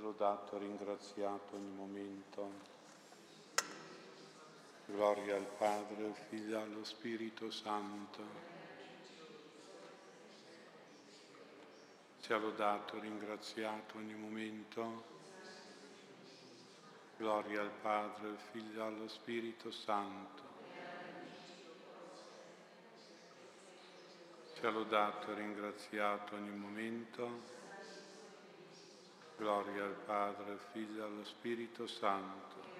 lodato, ringraziato ogni momento. Gloria al Padre, al Figlio allo Spirito Santo. Sia lodato, ringraziato ogni momento. Gloria al Padre, al Figlio allo Spirito Santo. Sia lodato ringraziato ogni momento. Gloria al Padre, Figlio e allo Spirito Santo.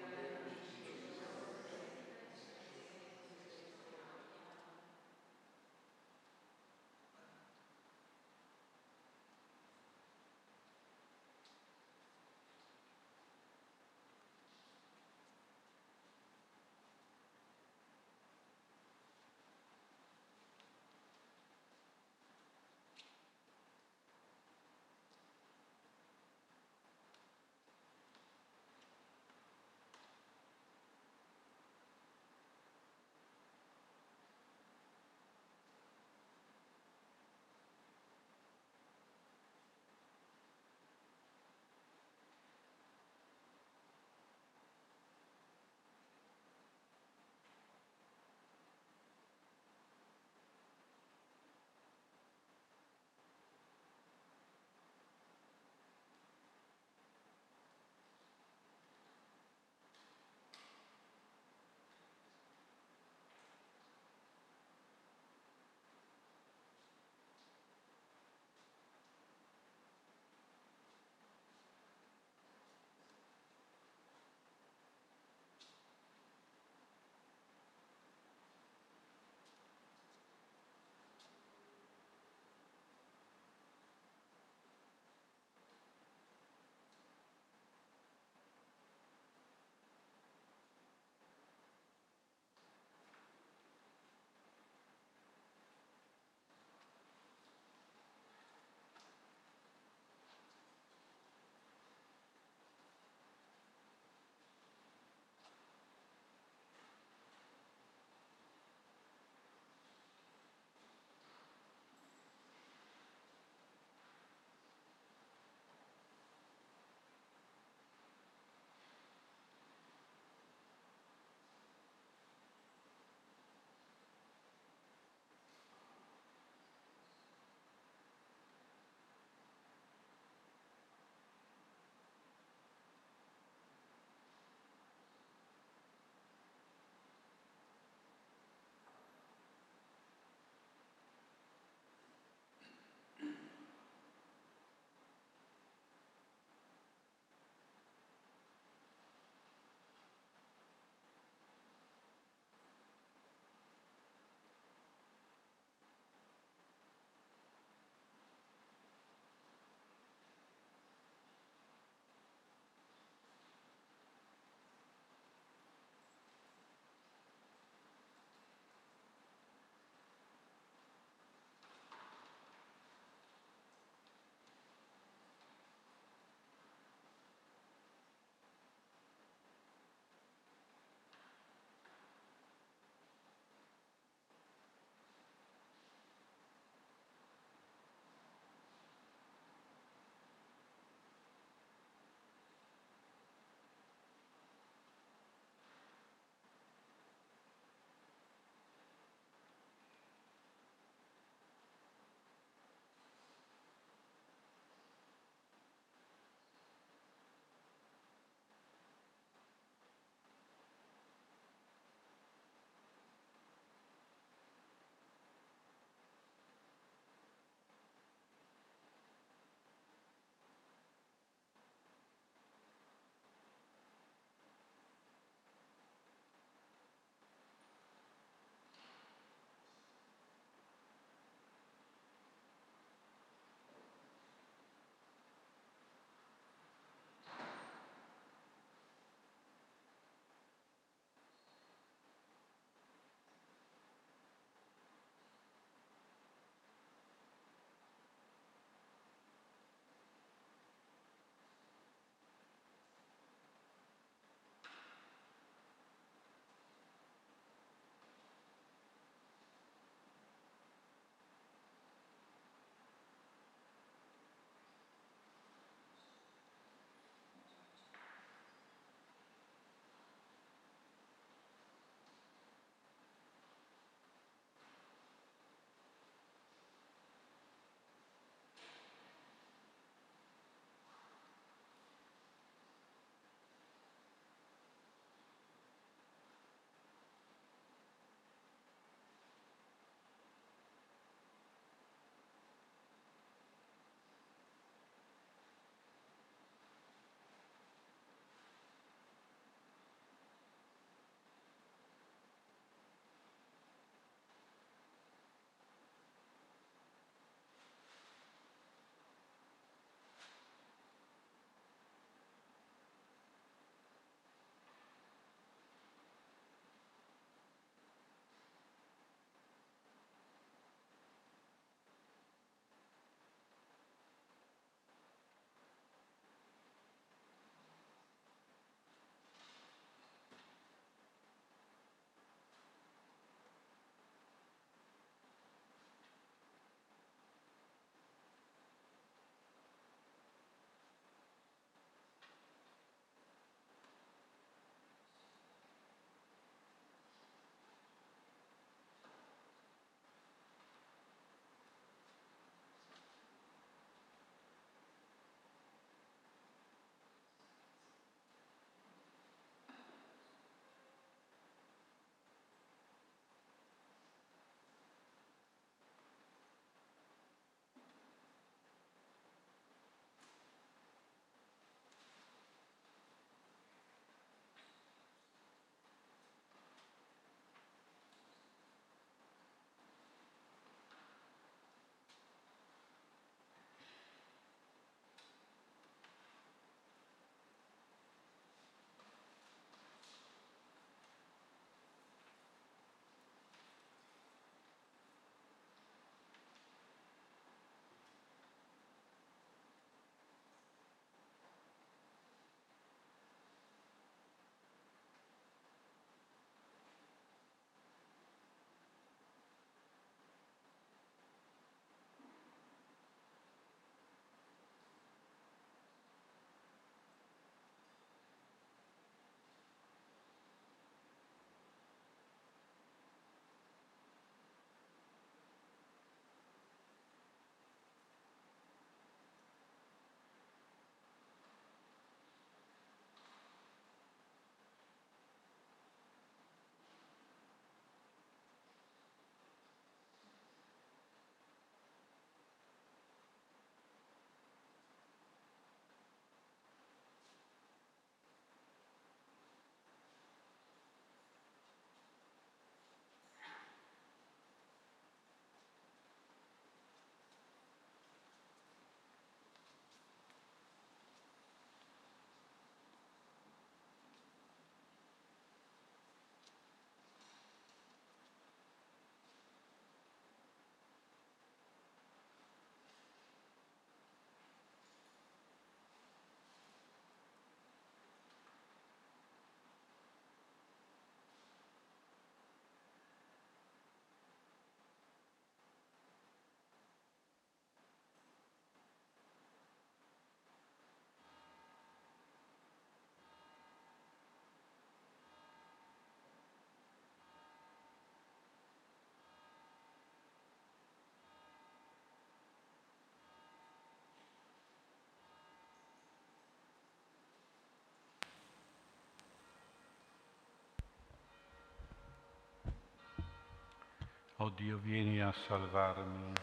O Dio, vieni a salvarmi.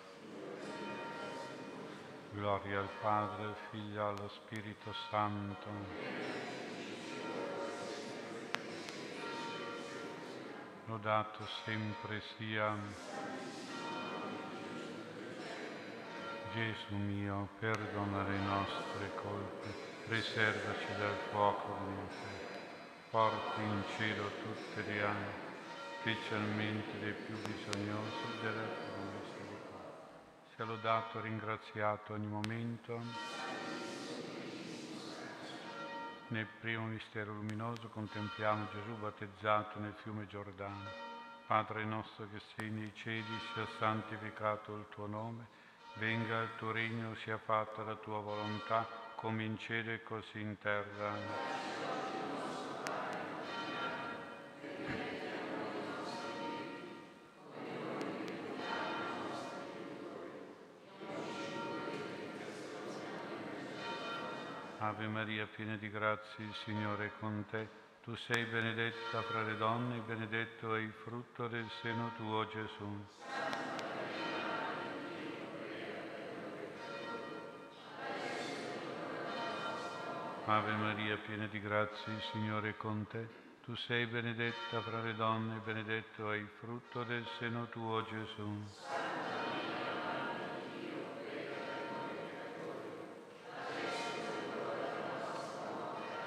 Gloria al Padre, Figlio allo Spirito Santo. Lodato sempre sia Gesù mio, perdona le nostre colpe, preservaci dal fuoco dell'inferno, porti in cielo tutte le anime specialmente dei più bisognosi della tua misericordia. Sia lodato e ringraziato ogni momento. Nel primo mistero luminoso contempliamo Gesù battezzato nel fiume Giordano. Padre nostro che sei nei cieli, sia santificato il tuo nome, venga il tuo regno, sia fatta la tua volontà, come in cielo e così in terra. Ave Maria, piena di grazia, il Signore è con te. Tu sei benedetta fra le donne, benedetto è il frutto del seno tuo, Gesù. Ave Maria, piena di grazia, il Signore è con te. Tu sei benedetta fra le donne, benedetto è il frutto del seno tuo, Gesù.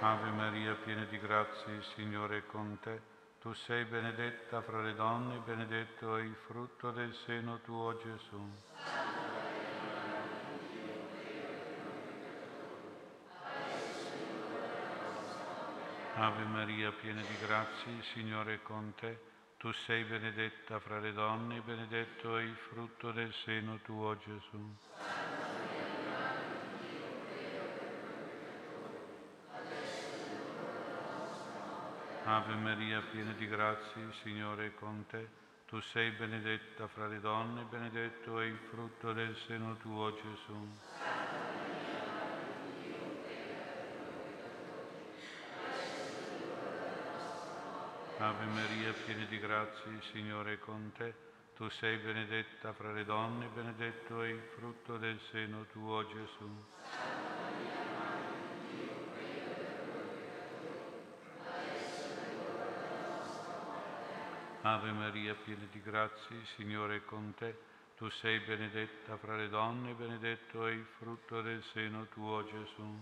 Ave Maria, piena di grazia, il Signore è con te. Tu sei benedetta fra le donne, benedetto è il frutto del seno tuo, Gesù. Ave Maria, piena di grazia, il Signore è con te. Tu sei benedetta fra le donne, benedetto è il frutto del seno tuo, Gesù. Ave Maria, piena di grazia, il Signore è con te. Tu sei benedetta fra le donne, benedetto è il frutto del seno tuo, Gesù. Ave Maria, piena di grazia, il Signore è con te. Tu sei benedetta fra le donne, benedetto è il frutto del seno tuo, Gesù. Ave Maria, piena di grazia, il Signore è con te. Tu sei benedetta fra le donne, benedetto è il frutto del seno tuo, Gesù.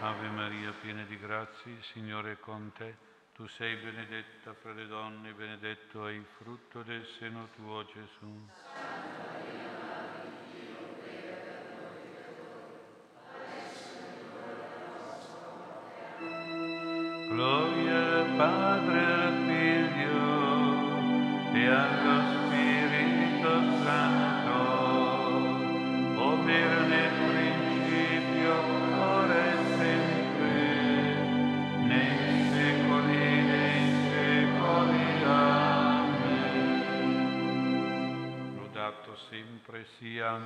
Ave Maria, piena di grazia, il Signore è con te. Tu sei benedetta fra le donne, benedetto è il frutto del seno tuo, Gesù. Sempre sia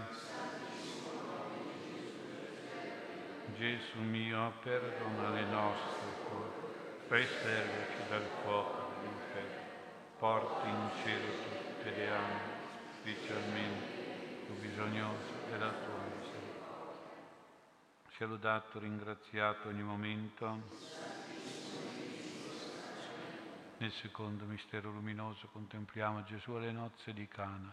Gesù mio, perdona le nostre colpe preservaci dal fuoco dell'inferno, porti in cielo tutte le anime, specialmente tu bisognoso della tua misericordia. Sia lodato, ringraziato ogni momento. Nel secondo mistero luminoso contempliamo Gesù alle nozze di Cana.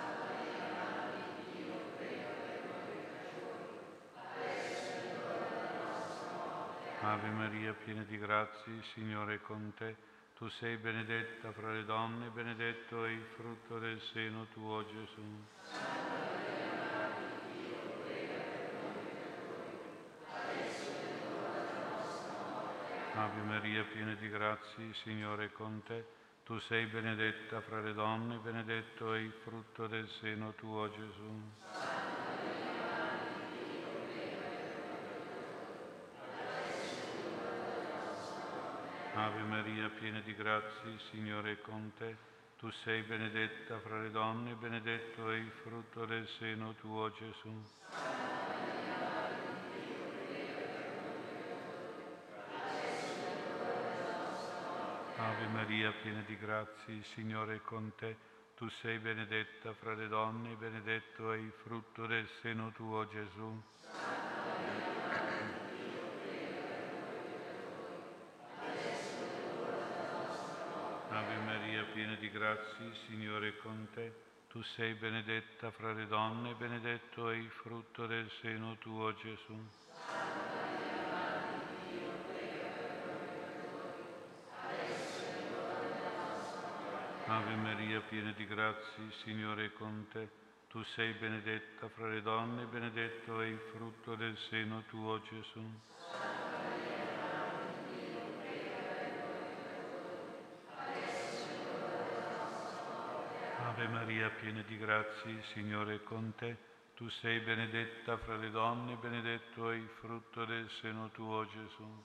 Ave Maria, piena di grazia, il Signore è con te. Tu sei benedetta fra le donne, benedetto è il frutto del seno tuo, Gesù. Ave Maria, piena di grazia, il Signore è con te. Tu sei benedetta fra le donne, benedetto è il frutto del seno tuo, Gesù. Ave Maria, piena di grazia, il Signore è con te. Tu sei benedetta fra le donne, benedetto è il frutto del seno tuo, Gesù. Ave Maria, piena di grazia, il Signore è con te. Tu sei benedetta fra le donne, benedetto è il frutto del seno tuo, Gesù. Ave Maria, il Signore è con te. Tu sei benedetta fra le donne, benedetto è il frutto del seno tuo, Gesù. Ave Maria, piena di grazia, il Signore è con te. Tu sei benedetta fra le donne, benedetto è il frutto del seno tuo, Gesù. Ave Maria, piena di grazia, il Signore è con te. Tu sei benedetta fra le donne, benedetto è il frutto del seno tuo, Gesù.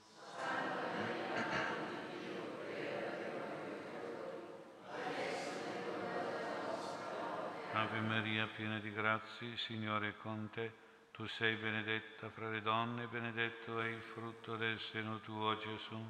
Ave Maria, piena di grazia, il Signore è con te. Tu sei benedetta fra le donne, benedetto è il frutto del seno tuo, Gesù.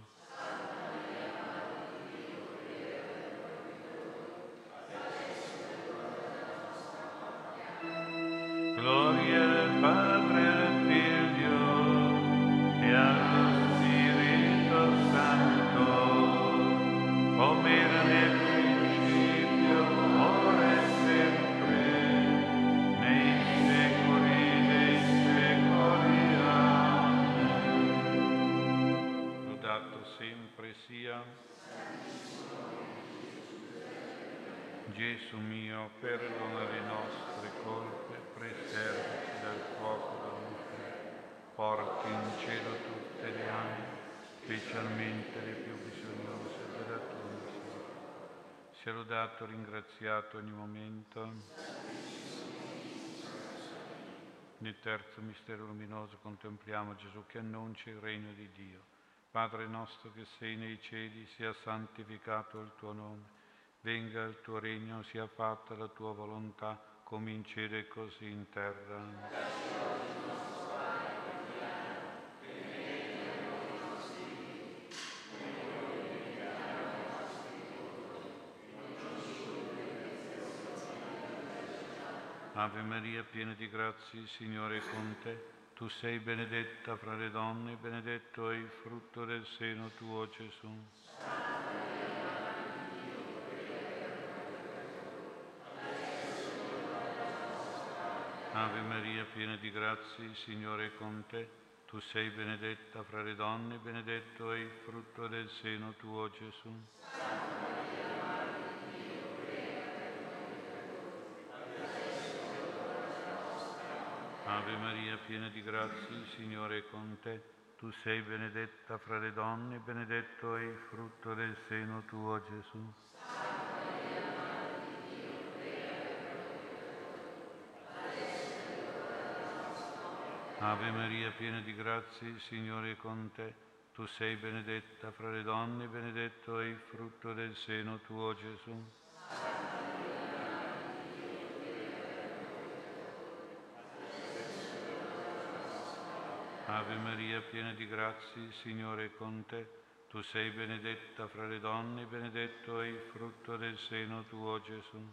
Lodato, ringraziato ogni momento. Nel terzo mistero luminoso contempliamo Gesù che annuncia il regno di Dio. Padre nostro che sei nei cieli, sia santificato il tuo nome venga il tuo regno, sia fatta la tua volontà, come in cielo e così in terra. Ave Maria, piena di grazia, il Signore è con te. Tu sei benedetta fra le donne, benedetto è il frutto del seno tuo, Gesù. Ave Maria, piena di grazia, il Signore è con te. Tu sei benedetta fra le donne, benedetto è il frutto del seno tuo, Gesù. Ave Maria, piena di grazia, il Signore è con te. Tu sei benedetta fra le donne, benedetto è il frutto del seno tuo, Gesù. Ave Maria, piena di grazia, il Signore è con te. Tu sei benedetta fra le donne, benedetto è il frutto del seno tuo, Gesù. Ave Maria, piena di grazie, Signore è con te. Tu sei benedetta fra le donne, benedetto è il frutto del seno tuo, Gesù.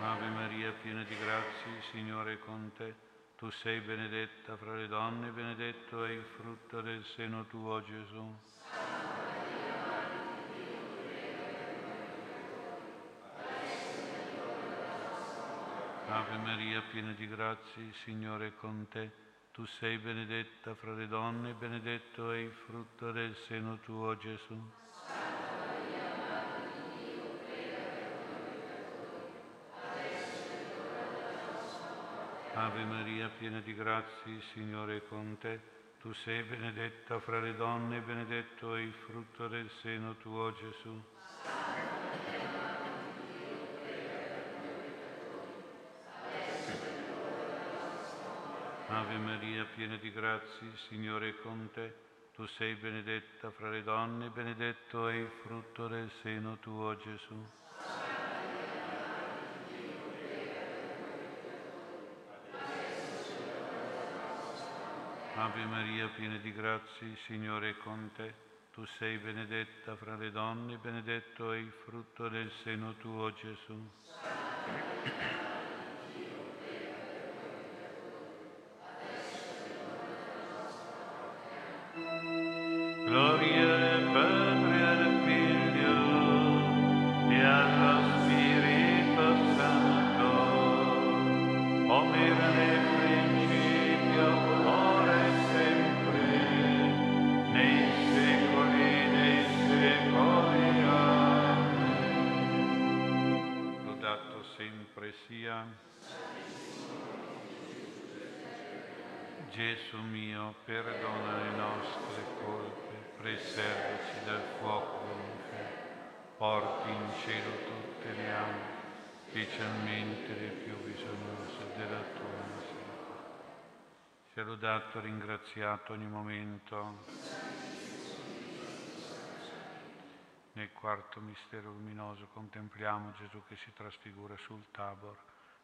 Ave Maria, piena di grazie, Signore è con te. Tu sei benedetta fra le donne, benedetto è il frutto del seno tuo, Gesù. Ave Maria, piena di grazie, il Signore è con te. Tu sei benedetta fra le donne, benedetto è il frutto del seno tuo, Gesù. Ave Maria, piena di grazie, il Signore è con te. Tu sei benedetta fra le donne, benedetto è il frutto del seno tuo, Gesù. Ave Maria, piena di grazie, Signore è con te. Tu sei benedetta fra le donne, benedetto è il frutto del seno tuo, Gesù. Ave Maria, piena di grazie, Signore è con te. Tu sei benedetta fra le donne, benedetto è il frutto del seno tuo, Gesù. Gesù mio, perdona le nostre colpe, preservaci dal fuoco dell'inferno, porti in cielo tutte le anime, specialmente le più bisognose della tua misericordia. Sia lodato ringraziato ogni momento. Nel quarto mistero luminoso contempliamo Gesù che si trasfigura sul Tabor.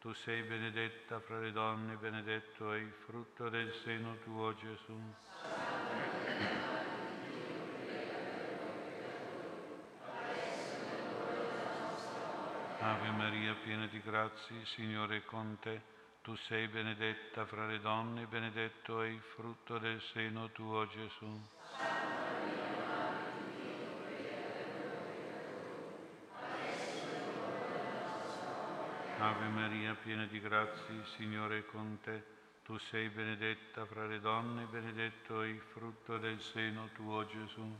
Tu sei benedetta fra le donne, benedetto è il frutto del seno tuo, Gesù. Ave Maria, piena di grazie, Signore è con te. Tu sei benedetta fra le donne, benedetto è il frutto del seno tuo, Gesù. Ave Maria, piena di grazie, il Signore è con te. Tu sei benedetta fra le donne, benedetto è il frutto del seno tuo, Gesù.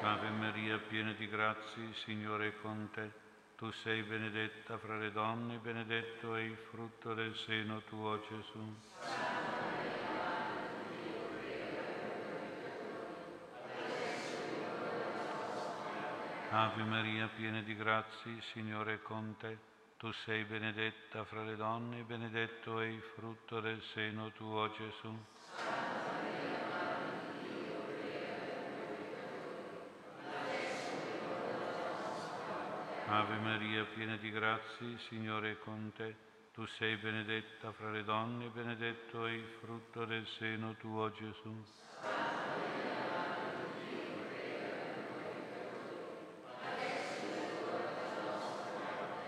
Ave Maria, piena di grazie, il Signore è con te. Tu sei benedetta fra le donne, benedetto è il frutto del seno tuo, Gesù. Ave Maria, piena di grazie, Signore è con te. Tu sei benedetta fra le donne, benedetto è il frutto del seno tuo, Gesù. Ave Maria, piena di grazie, Signore è con te. Tu sei benedetta fra le donne, benedetto è il frutto del seno tuo, Gesù.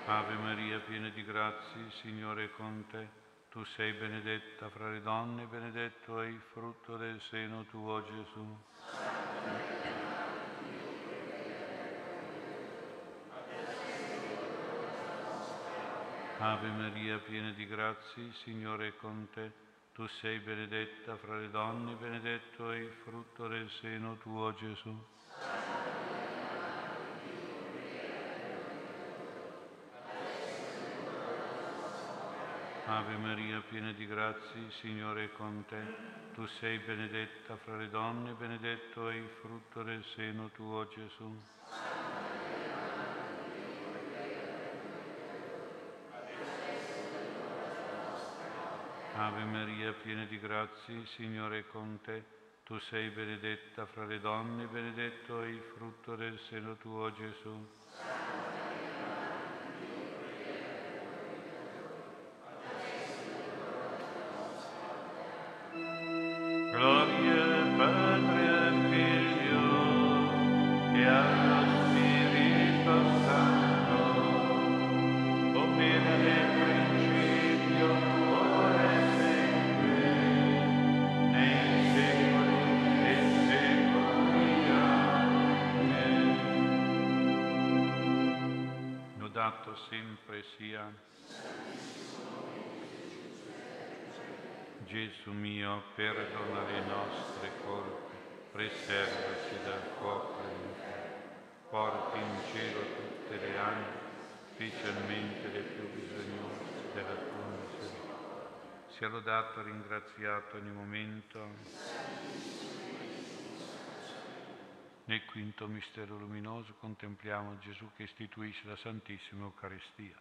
Ave Maria, piena di grazie, Signore è con te. Tu sei benedetta fra le donne, benedetto è il frutto del seno tuo, Gesù. Ave Maria, piena di grazie, Signore è con te. Tu sei benedetta fra le donne, benedetto è il frutto del seno tuo, Gesù. Ave Maria, piena di grazie, Signore è con te. Tu sei benedetta fra le donne, benedetto è il frutto del seno tuo, Gesù. Ave Maria, piena di grazie, Signore è con te. Tu sei benedetta fra le donne, benedetto è il frutto del seno tuo, Gesù. Sia Gesù mio, perdona le nostre colpe, preservaci dal fuoco dell'inferno, porti in cielo tutte le anime, specialmente le più bisognose della tua misericordia. Sia lodato e ringraziato ogni momento. Nel quinto mistero luminoso contempliamo Gesù che istituisce la Santissima Eucaristia.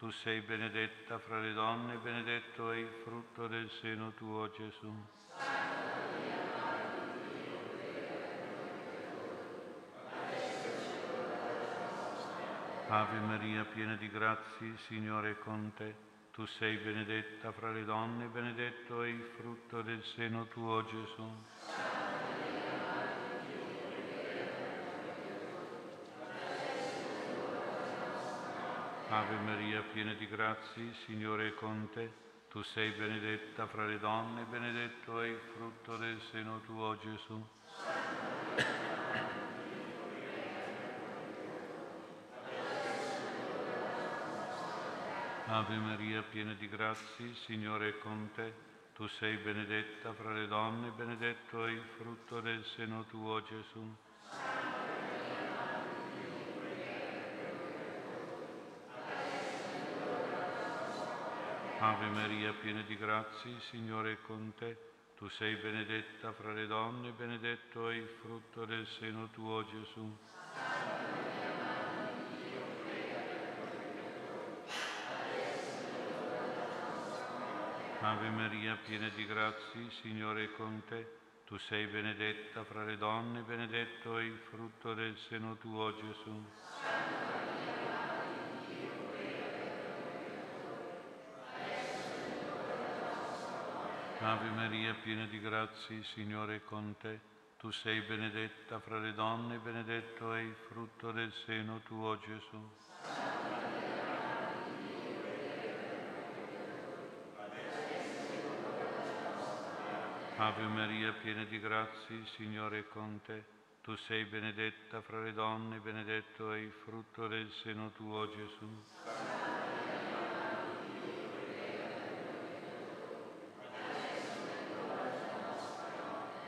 Tu sei benedetta fra le donne, benedetto è il frutto del seno tuo, Gesù. Ave Maria, piena di grazie, Signore è con te. Tu sei benedetta fra le donne, benedetto è il frutto del seno tuo, Gesù. Ave Maria, piena di grazie, Signore è con te. Tu sei benedetta fra le donne, benedetto è il frutto del seno tuo, Gesù. Ave Maria, piena di grazie, Signore è con te. Tu sei benedetta fra le donne, benedetto è il frutto del seno tuo, Gesù. Ave Maria, piena di grazie, Signore è con te. Tu sei benedetta fra le donne, benedetto è il frutto del seno tuo, Gesù. Ave Maria, piena di grazie, Signore è con te. Tu sei benedetta fra le donne, benedetto è il frutto del seno tuo, Gesù. Ave Maria, piena di grazie, Signore è con te. Tu sei benedetta fra le donne, benedetto è il frutto del seno tuo, Gesù. Ave Maria, piena di grazie, Signore è con te. Tu sei benedetta fra le donne, benedetto è il frutto del seno tuo, Gesù.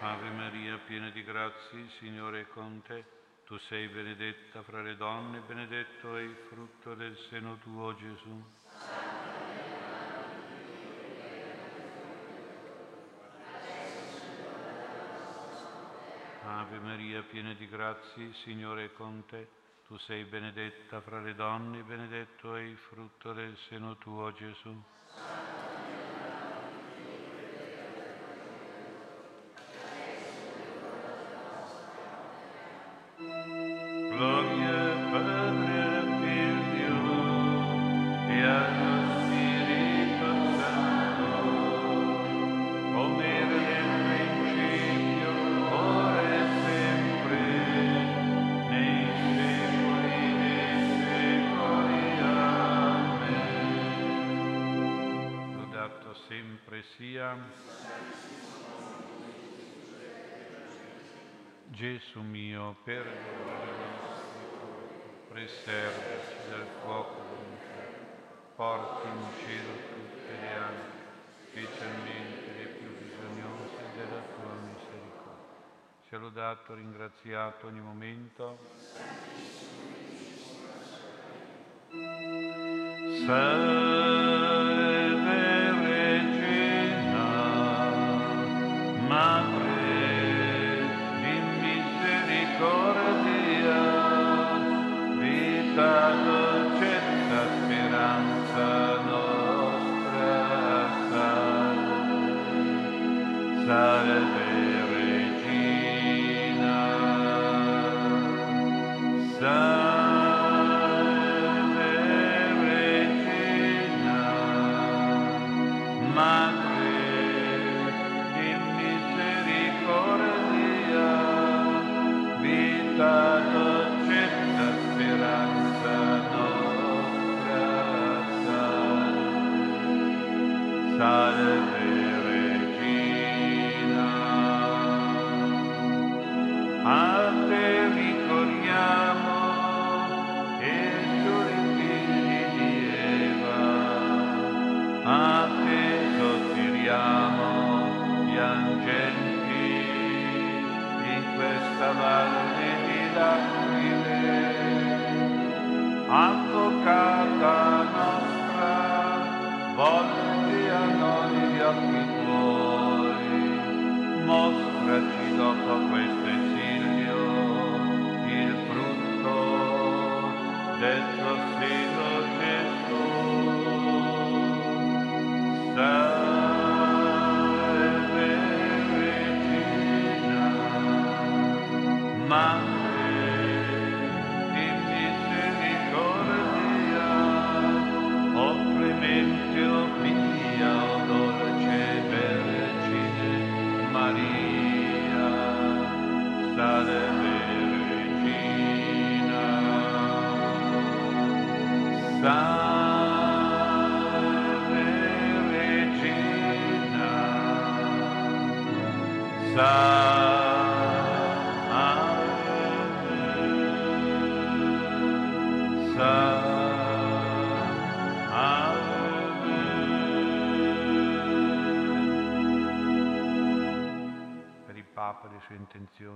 Ave Maria, piena di grazie, Signore è con te. Tu sei benedetta fra le donne, benedetto è il frutto del seno tuo, Gesù. Ave Maria, piena di grazie, Signore è con te. Tu sei benedetta fra le donne, benedetto è il frutto del seno tuo, Gesù. Lodato, ringraziato ogni momento. Salve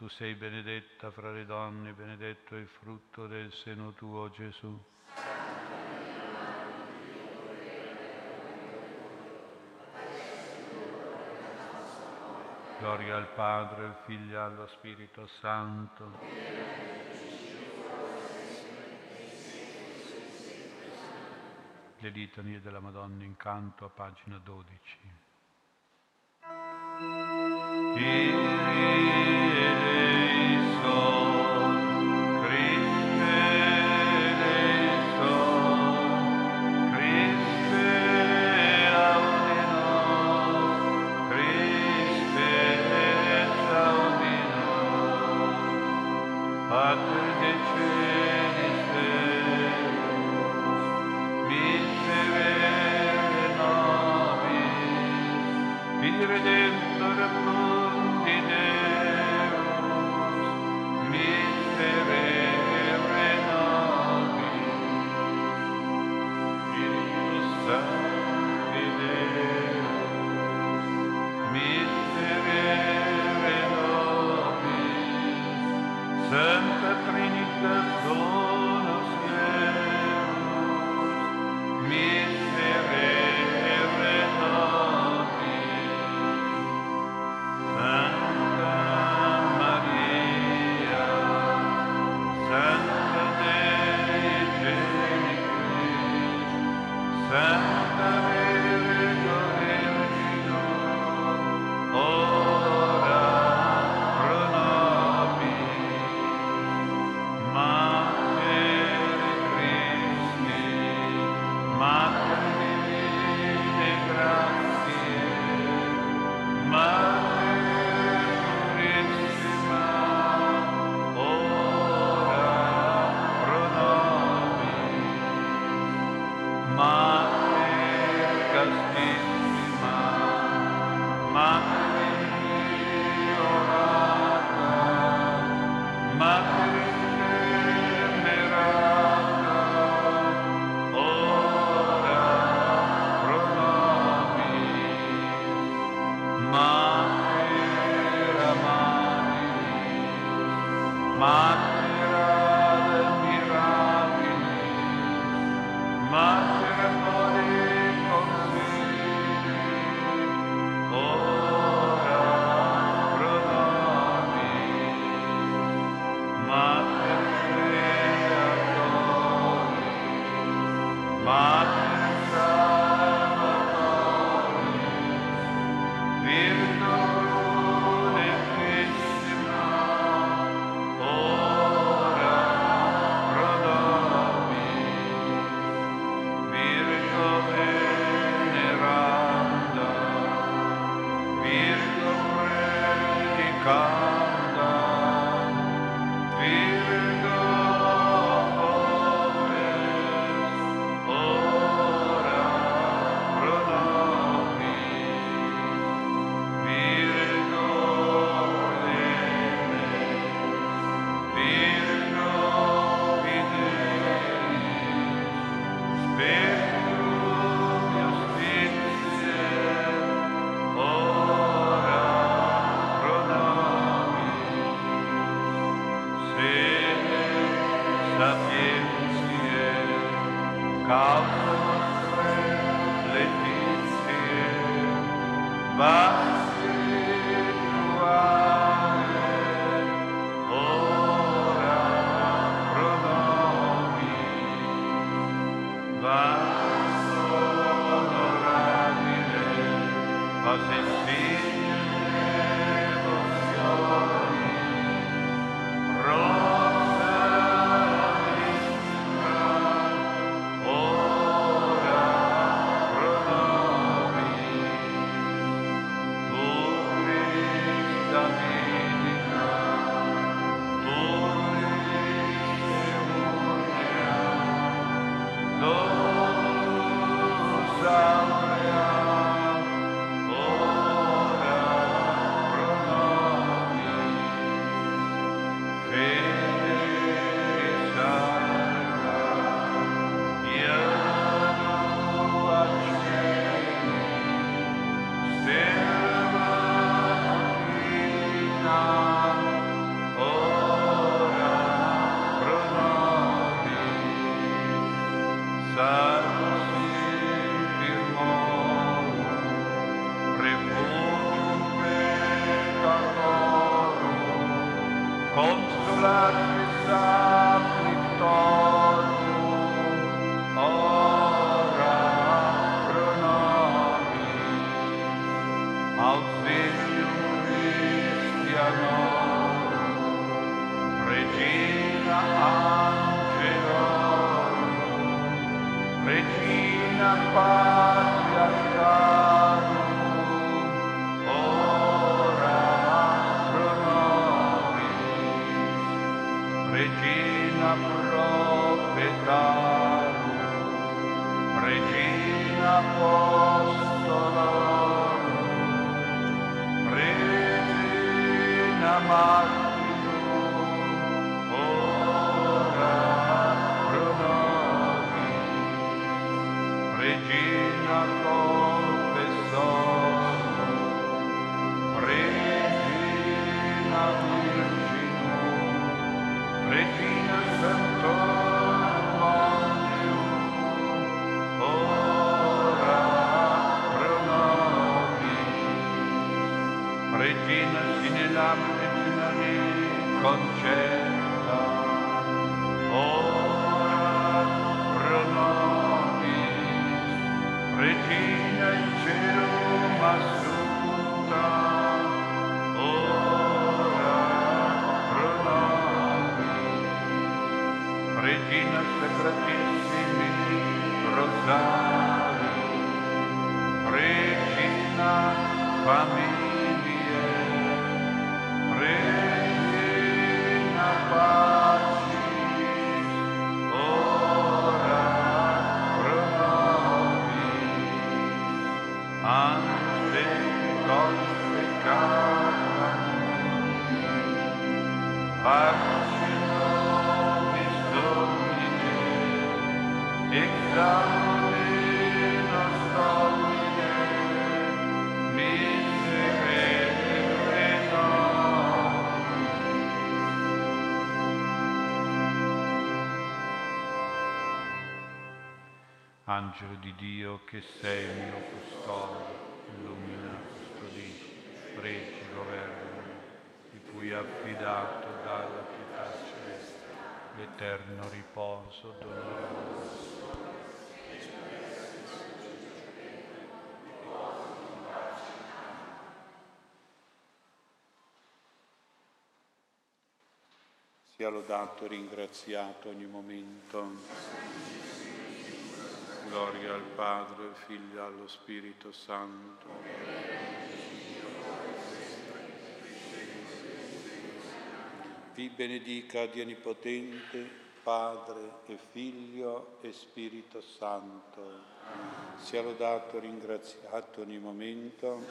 Tu sei benedetta fra le donne, benedetto è il frutto del seno tuo, Gesù. Gloria al Padre, al Figlio e allo Spirito Santo. Le litanie della Madonna in canto a pagina 12. Kyrie Bye. Angelo di Dio che sei il mio custode, illumina, custodisci, pregi, governi, di cui affidato dalla pietà celeste l'eterno riposo doloroso. Sia lodato e ringraziato ogni momento. Gloria al Padre, Figlio allo Spirito Santo. Vi benedica Dio Onnipotente, Padre e Figlio e Spirito Santo. Sia lodato e ringraziato ogni momento.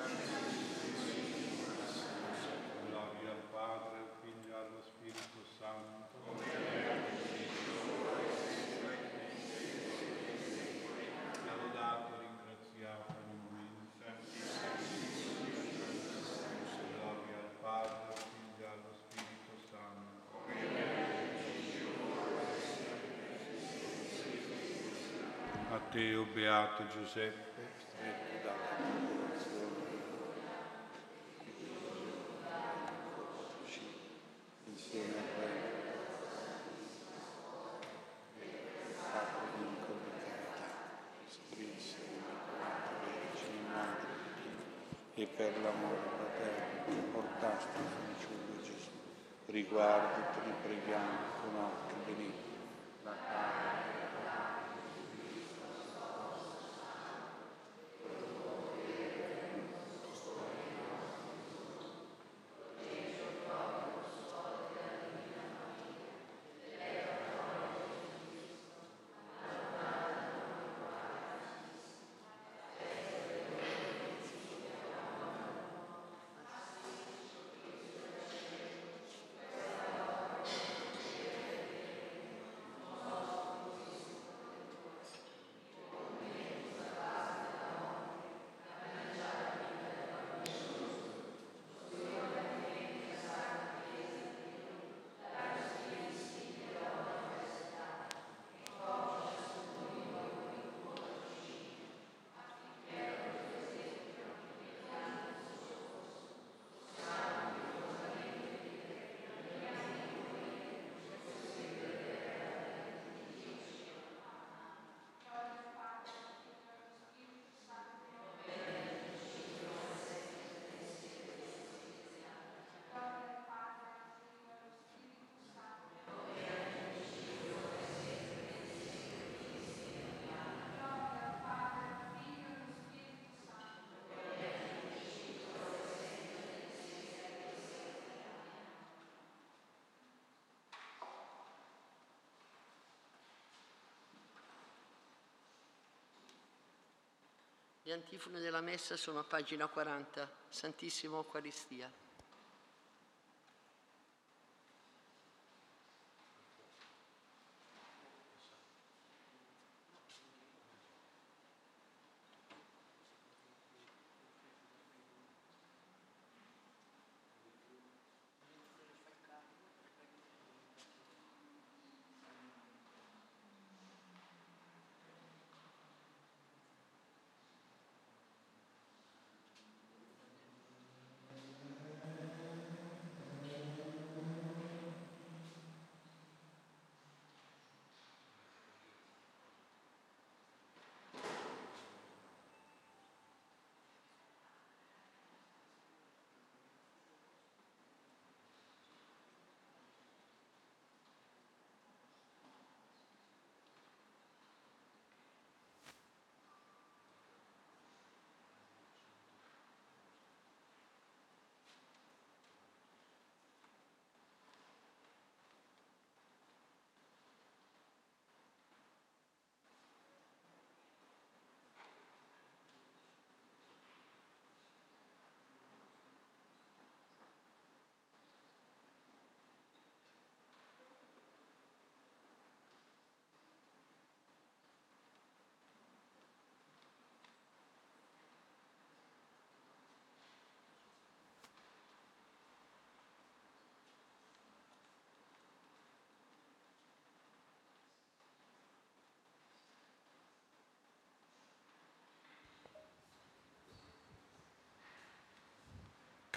Giuseppe, eh, e dalla insieme a quello fatto vincolo di carità, scrisse una madre e per l'amore paterno che portaste il figliuolo Gesù, riguardo, ti preghiamo. Gli antifone della messa sono a pagina 40, Santissimo Eucaristia.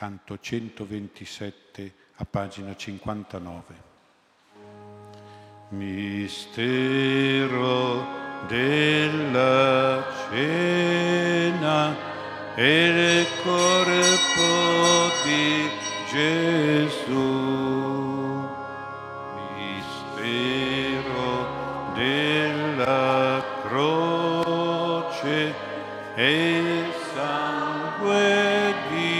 Canto 127 a pagina 59. Mistero della cena e il corpo di Gesù. corpo di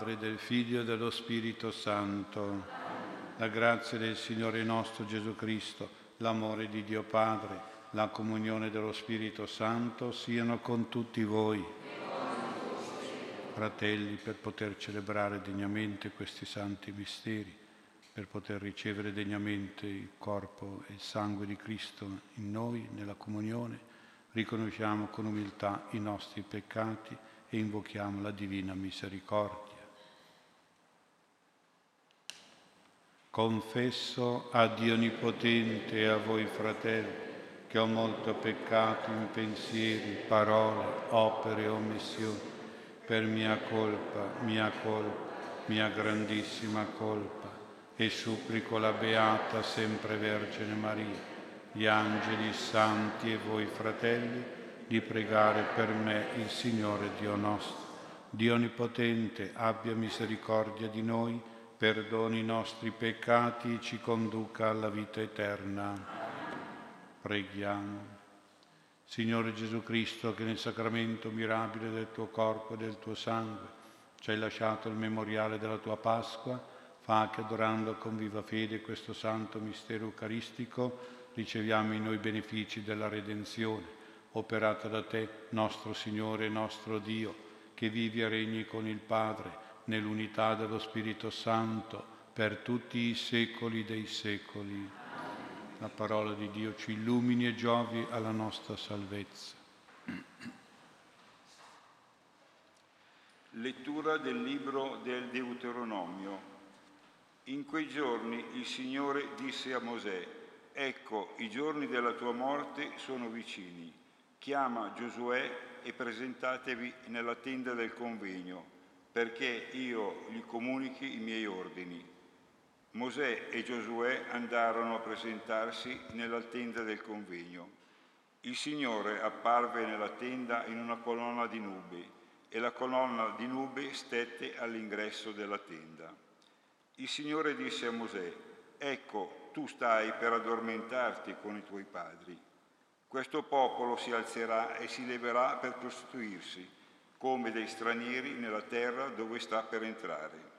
Padre, del Figlio e dello Spirito Santo, la grazia del Signore nostro Gesù Cristo, l'amore di Dio Padre, la comunione dello Spirito Santo siano con tutti voi. Fratelli, per poter celebrare degnamente questi santi misteri, per poter ricevere degnamente il corpo e il sangue di Cristo in noi, nella comunione, riconosciamo con umiltà i nostri peccati e invochiamo la divina misericordia. Confesso a Dio Onnipotente e a voi fratelli che ho molto peccato in pensieri, parole, opere e omissioni, per mia colpa, mia colpa, mia grandissima colpa, e supplico la Beata sempre Vergine Maria, gli angeli, santi e voi fratelli, di pregare per me il Signore Dio nostro. Dio Onnipotente abbia misericordia di noi, perdoni i nostri peccati e ci conduca alla vita eterna. Preghiamo. Signore Gesù Cristo, che nel sacramento mirabile del tuo corpo e del tuo sangue ci hai lasciato il memoriale della tua Pasqua, fa che adorando con viva fede questo santo mistero eucaristico riceviamo in noi i benefici della redenzione, operata da te, nostro Signore e nostro Dio, che vivi e regni con il Padre nell'unità dello Spirito Santo per tutti i secoli dei secoli la parola di Dio ci illumini e giovi alla nostra salvezza. Lettura del libro del Deuteronomio. In quei giorni il Signore disse a Mosè, ecco, i giorni della tua morte sono vicini. Chiama Giosuè e presentatevi nella tenda del convegno, perché io gli comunichi i miei ordini. Mosè e Giosuè andarono a presentarsi nella tenda del convegno. Il Signore apparve nella tenda in una colonna di nubi e la colonna di nubi stette all'ingresso della tenda. Il Signore disse a Mosè, ecco, tu stai per addormentarti con i tuoi padri. Questo popolo si alzerà e si leverà per costituirsi come dei stranieri nella terra dove sta per entrare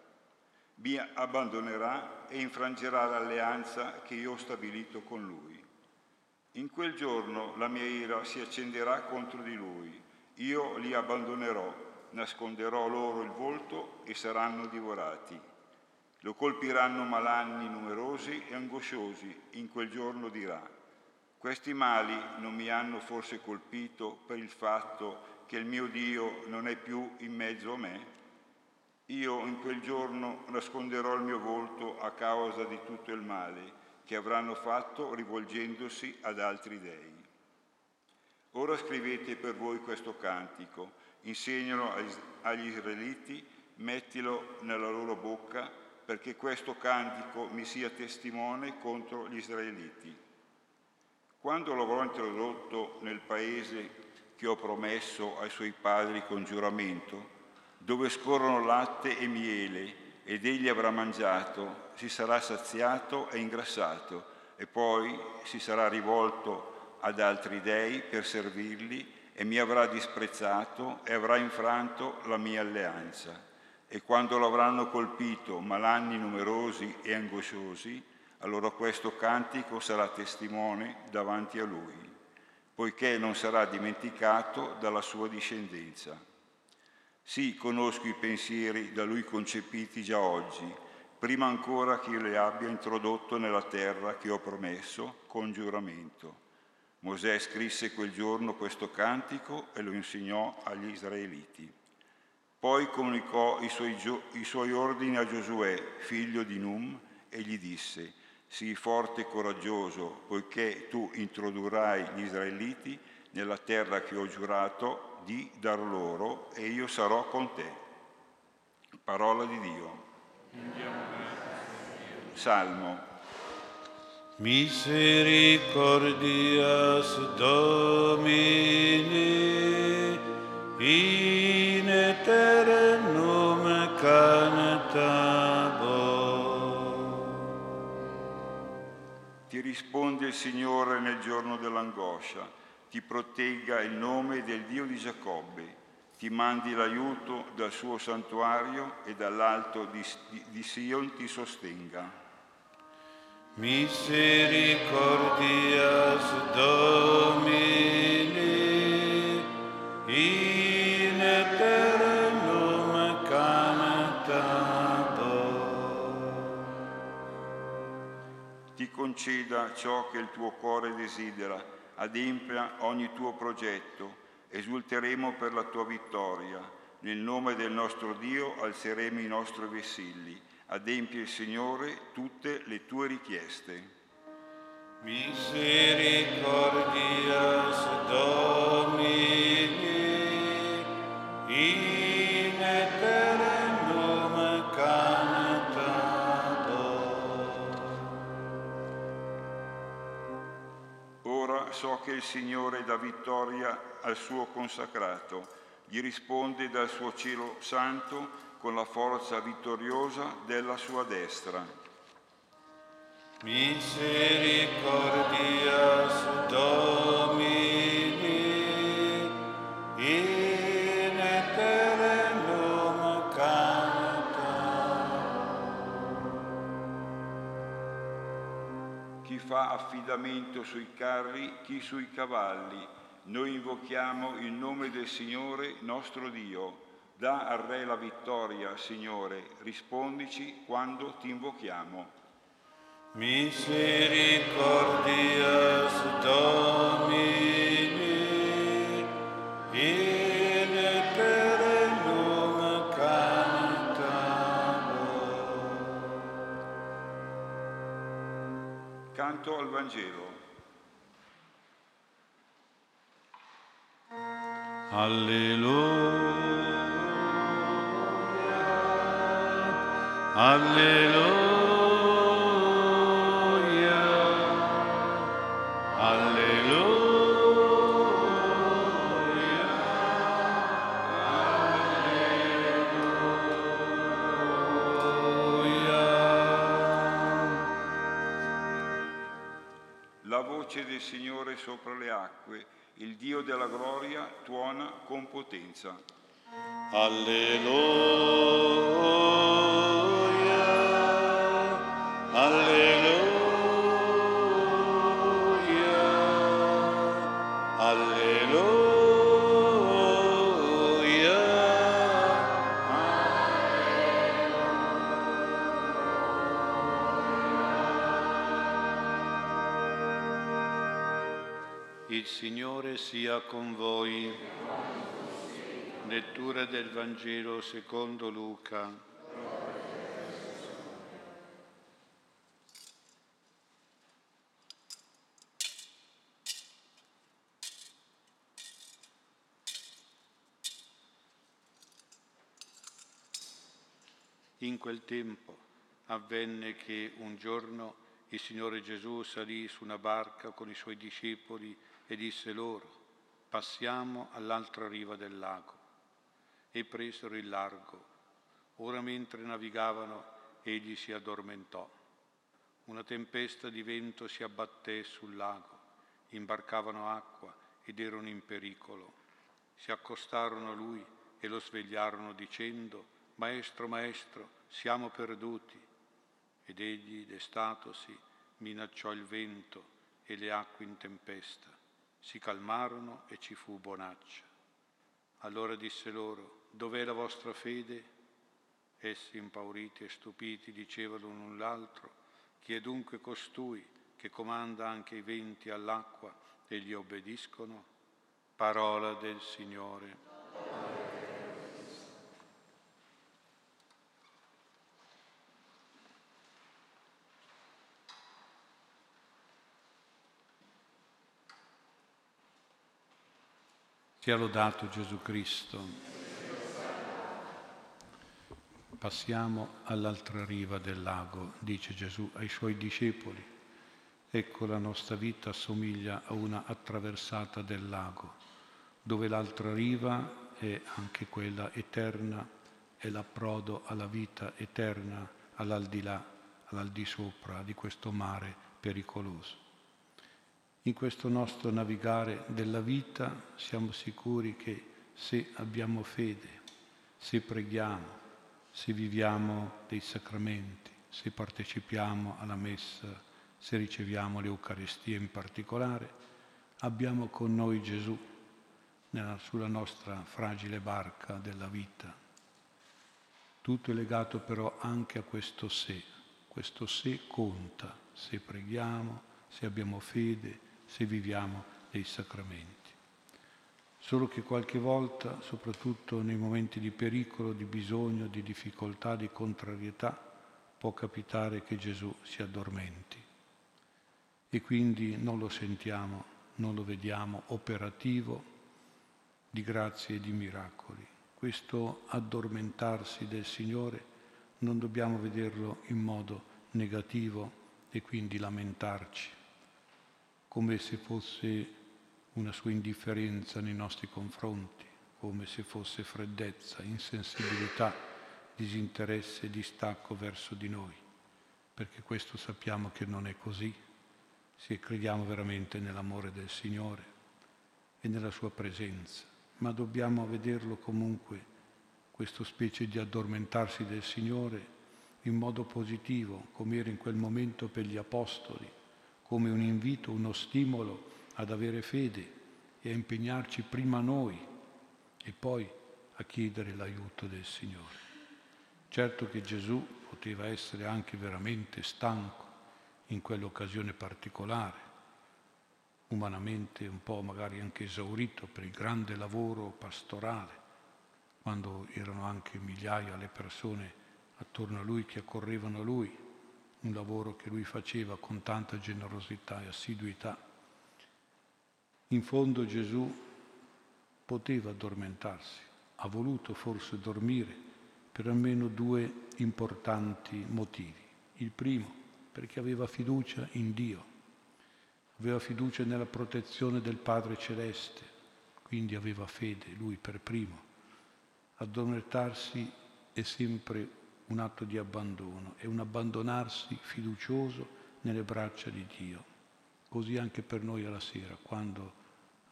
mi abbandonerà e infrangerà l'alleanza che io ho stabilito con lui. In quel giorno la mia ira si accenderà contro di lui, io li abbandonerò, nasconderò loro il volto e saranno divorati. Lo colpiranno malanni numerosi e angosciosi, in quel giorno dirà, questi mali non mi hanno forse colpito per il fatto che il mio Dio non è più in mezzo a me? Io in quel giorno nasconderò il mio volto a causa di tutto il male che avranno fatto rivolgendosi ad altri dei. Ora scrivete per voi questo cantico, insegnalo agli israeliti, mettilo nella loro bocca, perché questo cantico mi sia testimone contro gli israeliti. Quando l'avrò introdotto nel paese che ho promesso ai suoi padri con giuramento, dove scorrono latte e miele, ed egli avrà mangiato, si sarà saziato e ingrassato, e poi si sarà rivolto ad altri dei per servirli, e mi avrà disprezzato e avrà infranto la mia alleanza. E quando lo avranno colpito malanni numerosi e angosciosi, allora questo cantico sarà testimone davanti a lui, poiché non sarà dimenticato dalla sua discendenza. Sì, conosco i pensieri da lui concepiti già oggi, prima ancora che io li abbia introdotto nella terra che ho promesso con giuramento. Mosè scrisse quel giorno questo cantico e lo insegnò agli israeliti. Poi comunicò i suoi, i suoi ordini a Giosuè, figlio di Num, e gli disse, sii forte e coraggioso, poiché tu introdurrai gli israeliti nella terra che ho giurato di dar loro e io sarò con te. Parola di Dio. Salmo. Misericordias Domini in eternum cantabo. Il Signore nel giorno dell'angoscia, ti protegga il nome del Dio di Giacobbe, ti mandi l'aiuto dal suo santuario e dall'alto di, di, di Sion ti sostenga. Misericordias Domini, conceda ciò che il tuo cuore desidera, adempia ogni tuo progetto, esulteremo per la tua vittoria. Nel nome del nostro Dio alzeremo i nostri vessilli adempie, Signore, tutte le tue richieste. Misericordias Domini, in eternum so che il Signore dà vittoria al suo consacrato, gli risponde dal suo cielo santo con la forza vittoriosa della sua destra. Misericordias Domini, fa affidamento sui carri, chi sui cavalli, noi invochiamo il nome del Signore nostro Dio. Da al Re la vittoria, Signore, rispondici quando ti invochiamo. Misericordias Domini, Vangelo. Alleluia. Alleluia, sopra le acque, il Dio della gloria tuona con potenza. Alleluia. Con voi. Lettura del Vangelo secondo Luca. In quel tempo avvenne che un giorno il Signore Gesù salì su una barca con i suoi discepoli e disse loro, passiamo all'altra riva del lago. E presero il largo. Ora mentre navigavano, egli si addormentò. Una tempesta di vento si abbatté sul lago, imbarcavano acqua ed erano in pericolo. Si accostarono a lui e lo svegliarono dicendo, Maestro, maestro, siamo perduti. Ed egli, destatosi, minacciò il vento e le acque in tempesta. Si calmarono e ci fu bonaccia. Allora disse loro, dov'è la vostra fede? Essi, impauriti e stupiti, dicevano l'un l'altro, chi è dunque costui che comanda anche i venti all'acqua e gli obbediscono? Parola del Signore. Sia lodato Gesù Cristo. Passiamo all'altra riva del lago, dice Gesù ai suoi discepoli. Ecco la nostra vita assomiglia a una attraversata del lago, dove l'altra riva è anche quella eterna, è l'approdo alla vita eterna, all'aldilà, all'aldisopra di questo mare pericoloso. In questo nostro navigare della vita siamo sicuri che se abbiamo fede, se preghiamo, se viviamo dei sacramenti, se partecipiamo alla messa, se riceviamo l'Eucaristia in particolare, abbiamo con noi Gesù nella, sulla nostra fragile barca della vita. Tutto è legato però anche a questo se. Questo se conta se preghiamo, se abbiamo fede, se viviamo dei sacramenti. Solo che qualche volta, soprattutto nei momenti di pericolo, di bisogno, di difficoltà, di contrarietà, può capitare che Gesù si addormenti e quindi non lo sentiamo, non lo vediamo operativo di grazie e di miracoli. Questo addormentarsi del Signore non dobbiamo vederlo in modo negativo e quindi lamentarci, come se fosse una sua indifferenza nei nostri confronti, come se fosse freddezza, insensibilità, disinteresse e distacco verso di noi, perché questo sappiamo che non è così, se crediamo veramente nell'amore del Signore e nella sua presenza, ma dobbiamo vederlo comunque, questo specie di addormentarsi del Signore, in modo positivo, come era in quel momento per gli Apostoli, come un invito, uno stimolo ad avere fede e a impegnarci prima noi e poi a chiedere l'aiuto del Signore. Certo che Gesù poteva essere anche veramente stanco in quell'occasione particolare, umanamente un po' magari anche esaurito per il grande lavoro pastorale, quando erano anche migliaia le persone attorno a lui che accorrevano a lui, un lavoro che lui faceva con tanta generosità e assiduità. In fondo Gesù poteva addormentarsi, ha voluto forse dormire per almeno due importanti motivi. Il primo, perché aveva fiducia in Dio, aveva fiducia nella protezione del Padre Celeste, quindi aveva fede, lui per primo. Addormentarsi è sempre un atto di abbandono, è un abbandonarsi fiducioso nelle braccia di Dio. Così anche per noi alla sera, quando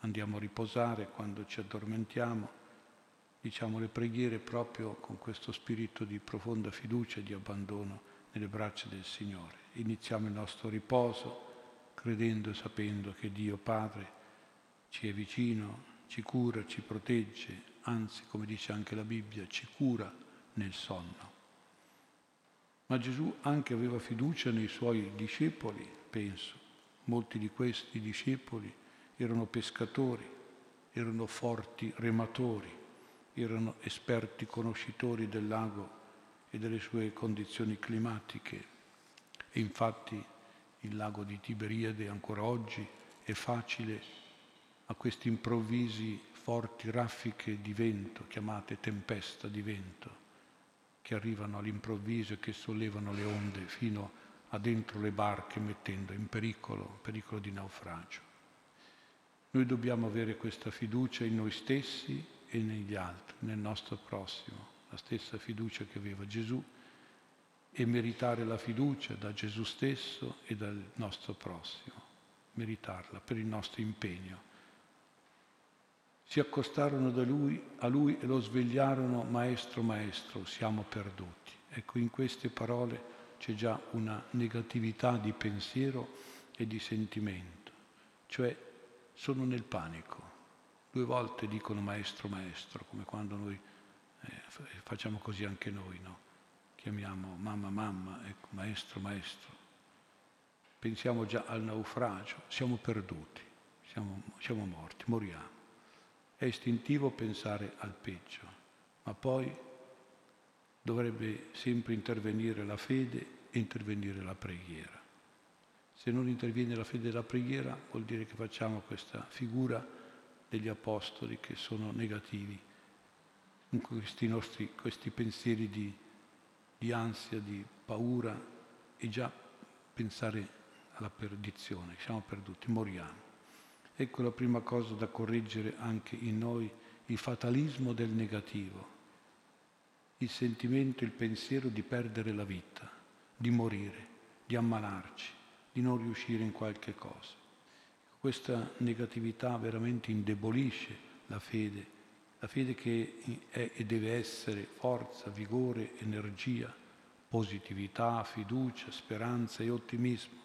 andiamo a riposare, quando ci addormentiamo, diciamo le preghiere proprio con questo spirito di profonda fiducia e di abbandono nelle braccia del Signore. Iniziamo il nostro riposo credendo e sapendo che Dio Padre ci è vicino, ci cura, ci protegge, anzi, come dice anche la Bibbia, ci cura nel sonno. Ma Gesù anche aveva fiducia nei suoi discepoli, penso. Molti di questi discepoli erano pescatori, erano forti rematori, erano esperti conoscitori del lago e delle sue condizioni climatiche. E infatti il lago di Tiberiade ancora oggi è facile a questi improvvisi forti raffiche di vento, chiamate tempesta di vento, che arrivano all'improvviso e che sollevano le onde fino a dentro le barche mettendo in pericolo, pericolo di naufragio. Noi dobbiamo avere questa fiducia in noi stessi e negli altri, nel nostro prossimo, la stessa fiducia che aveva Gesù e meritare la fiducia da Gesù stesso e dal nostro prossimo, meritarla per il nostro impegno si accostarono da lui, a lui e lo svegliarono, Maestro, Maestro, siamo perduti. Ecco, in queste parole c'è già una negatività di pensiero e di sentimento, cioè sono nel panico. Due volte dicono Maestro, Maestro, come quando noi eh, facciamo così anche noi, no? Chiamiamo mamma, mamma, ecco, Maestro, Maestro. Pensiamo già al naufragio, siamo perduti, siamo, siamo morti, moriamo. È istintivo pensare al peggio, ma poi dovrebbe sempre intervenire la fede e intervenire la preghiera. Se non interviene la fede e la preghiera vuol dire che facciamo questa figura degli apostoli che sono negativi, in questi nostri questi pensieri di, di ansia, di paura e già pensare alla perdizione, siamo perduti, moriamo. Ecco la prima cosa da correggere anche in noi, il fatalismo del negativo, il sentimento, il pensiero di perdere la vita, di morire, di ammalarci, di non riuscire in qualche cosa. Questa negatività veramente indebolisce la fede, la fede che è e deve essere forza, vigore, energia, positività, fiducia, speranza e ottimismo.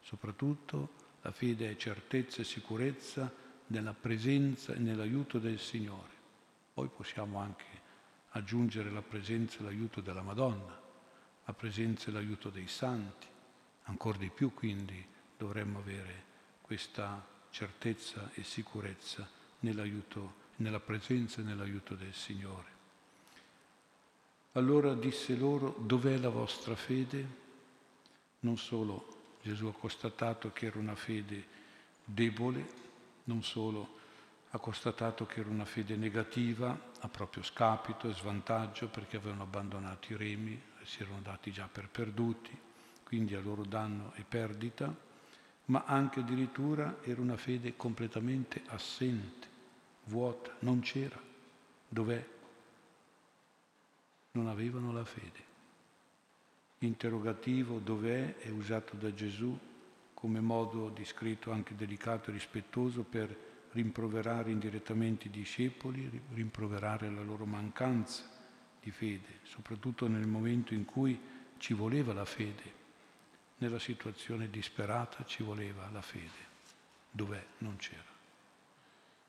Soprattutto la fede è certezza e sicurezza nella presenza e nell'aiuto del Signore. Poi possiamo anche aggiungere la presenza e l'aiuto della Madonna, la presenza e l'aiuto dei santi. Ancora di più quindi dovremmo avere questa certezza e sicurezza nell'aiuto, nella presenza e nell'aiuto del Signore. Allora disse loro, dov'è la vostra fede? Non solo Gesù ha constatato che era una fede debole, non solo ha constatato che era una fede negativa a proprio scapito e svantaggio perché avevano abbandonato i remi si erano dati già per perduti, quindi a loro danno e perdita, ma anche addirittura era una fede completamente assente, vuota, non c'era. Dov'è? Non avevano la fede. L'interrogativo dov'è è usato da Gesù come modo descritto anche delicato e rispettoso per rimproverare indirettamente i discepoli, rimproverare la loro mancanza di fede, soprattutto nel momento in cui ci voleva la fede nella situazione disperata ci voleva la fede. Dov'è? Non c'era.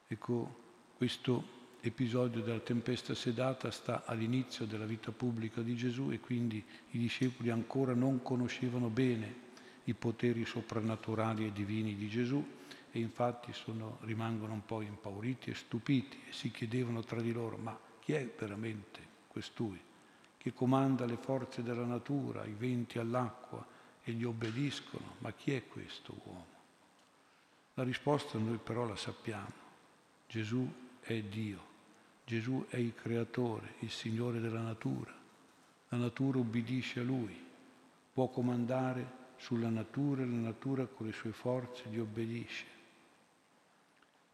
Ecco, questo episodio della tempesta sedata sta all'inizio della vita pubblica di Gesù e quindi i discepoli ancora non conoscevano bene i poteri soprannaturali e divini di Gesù e infatti sono, rimangono un po' impauriti e stupiti e si chiedevano tra di loro ma chi è veramente quest'ui che comanda le forze della natura, i venti all'acqua e gli obbediscono. Ma chi è questo uomo? La risposta noi però la sappiamo. Gesù è Dio, Gesù è il creatore, il Signore della natura. La natura ubbidisce a Lui, può comandare sulla natura e la natura con le sue forze gli obbedisce.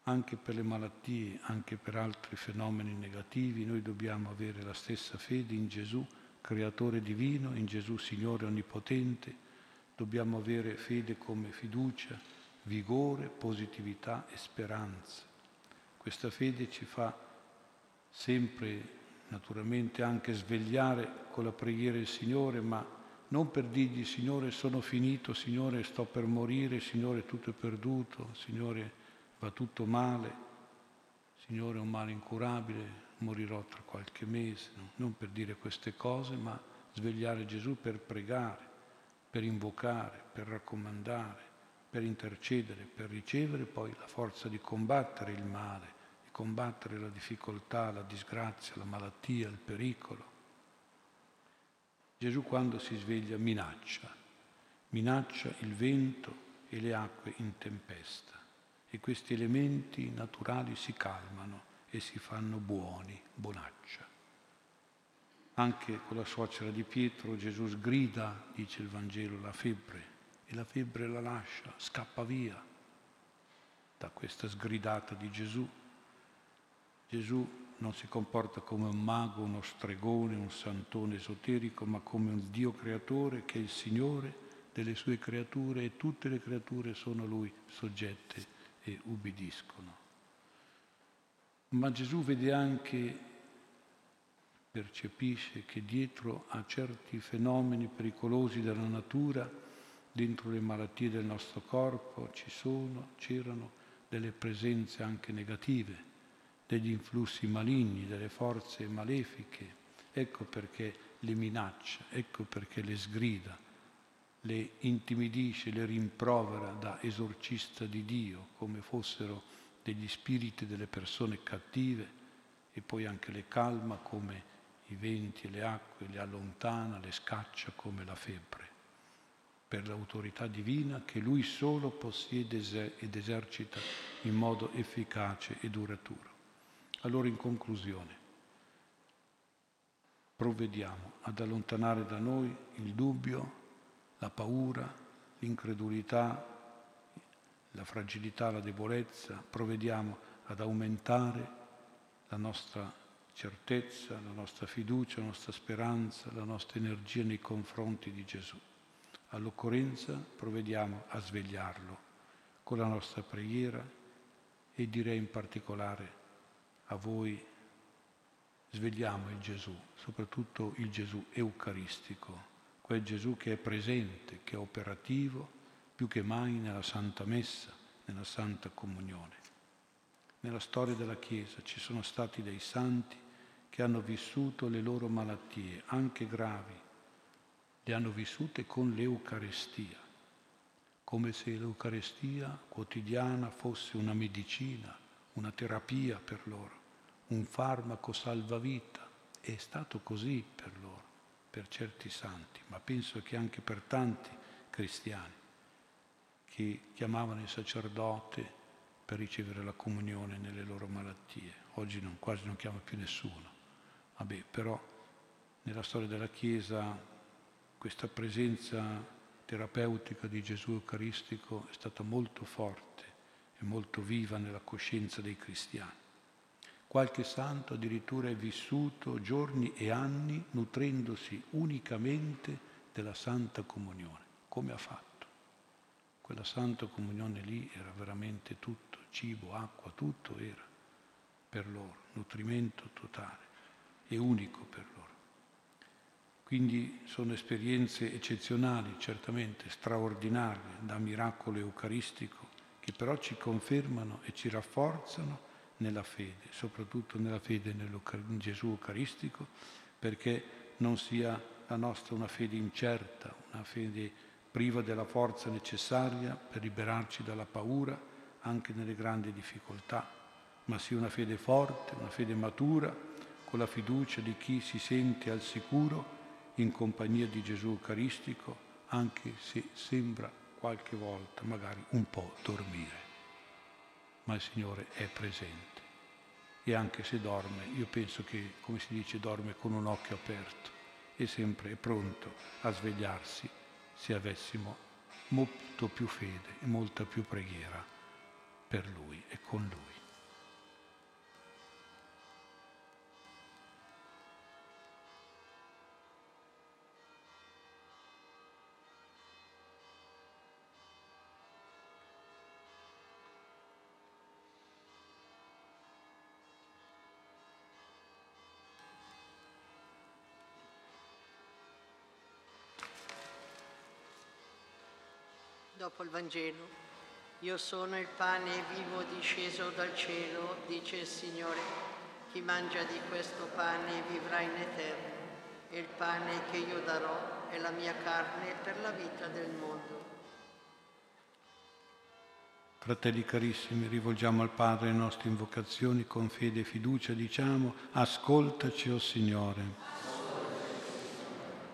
Anche per le malattie, anche per altri fenomeni negativi, noi dobbiamo avere la stessa fede in Gesù, creatore divino, in Gesù Signore onnipotente, dobbiamo avere fede come fiducia, vigore, positività e speranza. Questa fede ci fa sempre naturalmente anche svegliare con la preghiera il Signore, ma non per dirgli Signore sono finito, Signore sto per morire, Signore tutto è perduto, Signore va tutto male, Signore è un male incurabile, morirò tra qualche mese, non per dire queste cose, ma svegliare Gesù per pregare per invocare, per raccomandare, per intercedere, per ricevere poi la forza di combattere il male, combattere la difficoltà, la disgrazia, la malattia, il pericolo. Gesù quando si sveglia minaccia, minaccia il vento e le acque in tempesta e questi elementi naturali si calmano e si fanno buoni, bonaccia. Anche con la suocera di Pietro Gesù sgrida, dice il Vangelo, la febbre e la febbre la lascia, scappa via da questa sgridata di Gesù. Gesù non si comporta come un mago, uno stregone, un santone esoterico, ma come un Dio creatore che è il Signore delle sue creature e tutte le creature sono Lui soggette e ubbidiscono. Ma Gesù vede anche percepisce che dietro a certi fenomeni pericolosi della natura, dentro le malattie del nostro corpo, ci sono, c'erano delle presenze anche negative, degli influssi maligni, delle forze malefiche. Ecco perché le minaccia, ecco perché le sgrida, le intimidisce, le rimprovera da esorcista di Dio, come fossero degli spiriti delle persone cattive, e poi anche le calma come i venti e le acque, le allontana, le scaccia come la febbre, per l'autorità divina che lui solo possiede ed esercita in modo efficace e duraturo. Allora in conclusione, provvediamo ad allontanare da noi il dubbio, la paura, l'incredulità, la fragilità, la debolezza, provvediamo ad aumentare la nostra certezza, la nostra fiducia, la nostra speranza, la nostra energia nei confronti di Gesù. All'occorrenza provvediamo a svegliarlo con la nostra preghiera e direi in particolare a voi svegliamo il Gesù, soprattutto il Gesù eucaristico, quel Gesù che è presente, che è operativo più che mai nella Santa Messa, nella Santa Comunione. Nella storia della Chiesa ci sono stati dei santi che hanno vissuto le loro malattie, anche gravi, le hanno vissute con l'Eucarestia, come se l'Eucarestia quotidiana fosse una medicina, una terapia per loro, un farmaco salvavita. È stato così per loro, per certi santi, ma penso che anche per tanti cristiani che chiamavano il sacerdote per ricevere la comunione nelle loro malattie. Oggi non, quasi non chiama più nessuno. Vabbè, però nella storia della Chiesa questa presenza terapeutica di Gesù Eucaristico è stata molto forte e molto viva nella coscienza dei cristiani. Qualche santo addirittura è vissuto giorni e anni nutrendosi unicamente della Santa Comunione. Come ha fatto? Quella Santa Comunione lì era veramente tutto, cibo, acqua, tutto era per loro, nutrimento totale e unico per loro. Quindi sono esperienze eccezionali, certamente straordinarie, da miracolo eucaristico, che però ci confermano e ci rafforzano nella fede, soprattutto nella fede in Gesù Eucaristico, perché non sia la nostra una fede incerta, una fede priva della forza necessaria per liberarci dalla paura anche nelle grandi difficoltà, ma sia una fede forte, una fede matura, con la fiducia di chi si sente al sicuro in compagnia di Gesù Eucaristico, anche se sembra qualche volta magari un po' dormire. Ma il Signore è presente e anche se dorme, io penso che, come si dice, dorme con un occhio aperto e sempre è pronto a svegliarsi se avessimo molto più fede e molta più preghiera per Lui e con Lui. Il Vangelo, io sono il pane vivo disceso dal cielo, dice il Signore. Chi mangia di questo pane vivrà in eterno e il pane che io darò è la mia carne per la vita del mondo. Fratelli carissimi, rivolgiamo al Padre le nostre invocazioni con fede e fiducia, diciamo, ascoltaci, o oh Signore,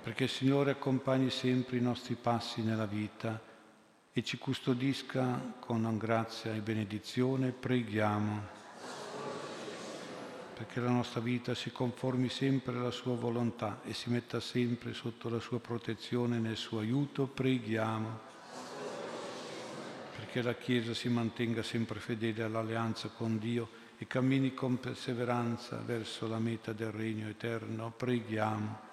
perché il Signore accompagni sempre i nostri passi nella vita e ci custodisca con grazia e benedizione, preghiamo. Perché la nostra vita si conformi sempre alla sua volontà e si metta sempre sotto la sua protezione e nel suo aiuto, preghiamo. Perché la Chiesa si mantenga sempre fedele all'alleanza con Dio e cammini con perseveranza verso la meta del regno eterno, preghiamo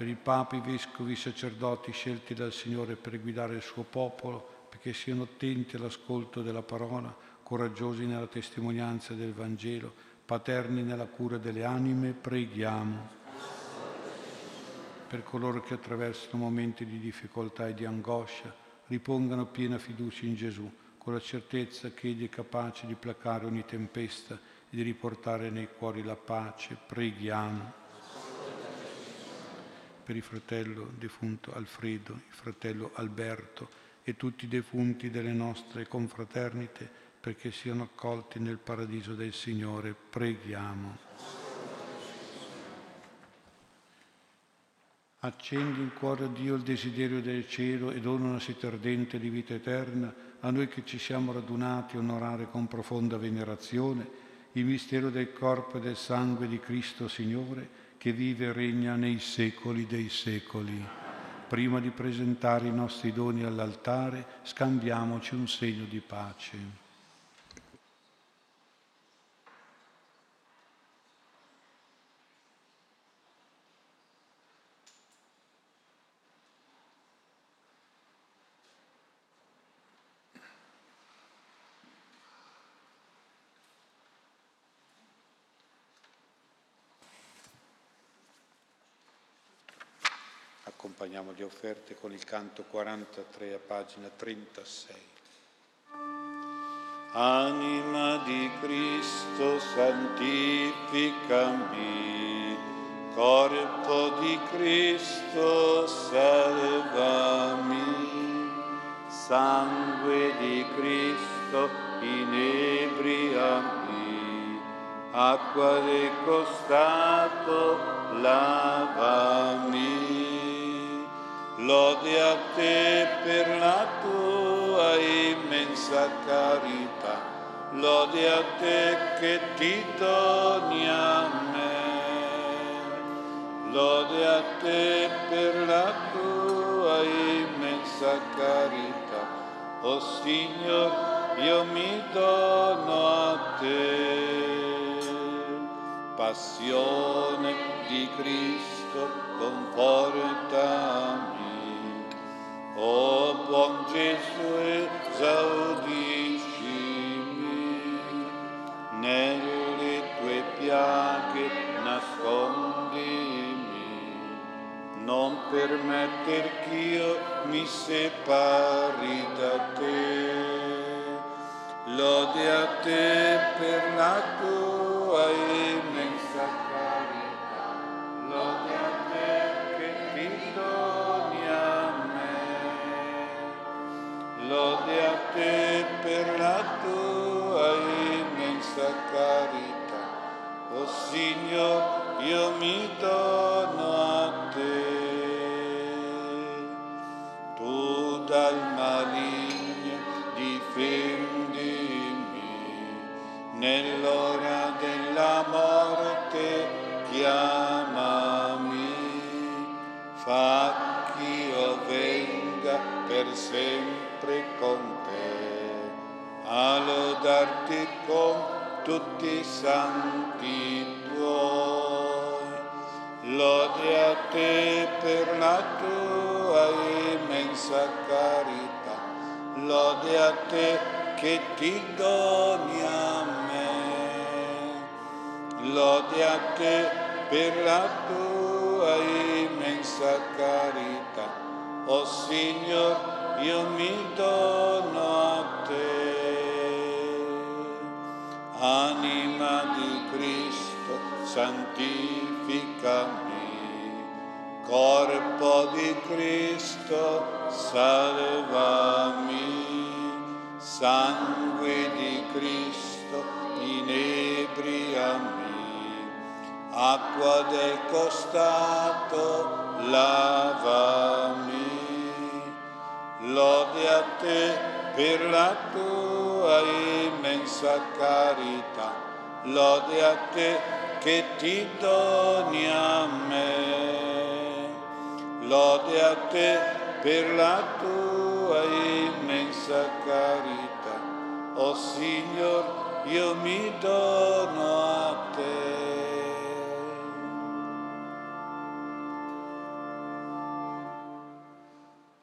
per i papi, i vescovi, i sacerdoti scelti dal Signore per guidare il suo popolo, perché siano attenti all'ascolto della parola, coraggiosi nella testimonianza del Vangelo, paterni nella cura delle anime, preghiamo. Per coloro che attraversano momenti di difficoltà e di angoscia, ripongano piena fiducia in Gesù, con la certezza che Egli è capace di placare ogni tempesta e di riportare nei cuori la pace, preghiamo per il fratello defunto Alfredo, il fratello Alberto e tutti i defunti delle nostre confraternite perché siano accolti nel paradiso del Signore. Preghiamo. Accendi in cuore a Dio il desiderio del cielo e dona una sete ardente di vita eterna a noi che ci siamo radunati a onorare con profonda venerazione il mistero del corpo e del sangue di Cristo Signore che vive e regna nei secoli dei secoli. Prima di presentare i nostri doni all'altare, scambiamoci un segno di pace. Accompagniamo le offerte con il canto 43 a pagina 36. Anima di Cristo santificami, corpo di Cristo salvami, sangue di Cristo inebriami, acqua del costato lavami. Lode a te per la tua immensa carità, lode a te che ti doni a me. Lode a te per la tua immensa carità, o oh Signore, io mi dono a te. Passione di Cristo, confortami o buon Gesù esaudiscimi, nelle tue piaghe nascondimi, non permetter ch'io mi separi da te. Lode a te per la tua Signore, io mi dono a te. Tu dal maligno difendimi, nell'ora della morte chiamami, fa che io venga per sempre con te, a lodarti con tutti i santi. Lode a te per la tua immensa carità, lode a te che ti doni a me. Lode a te per la tua immensa carità, o oh Signore, io mi dono a te. Anima di Cristo, santificami, corpo di Cristo, salvami, sangue di Cristo, inebriami, acqua del costato, lavami. Lode a te per la tua immensa carità, lode a te che ti doni a me, lode a te per la tua immensa carità, o oh Signore, io mi dono a te.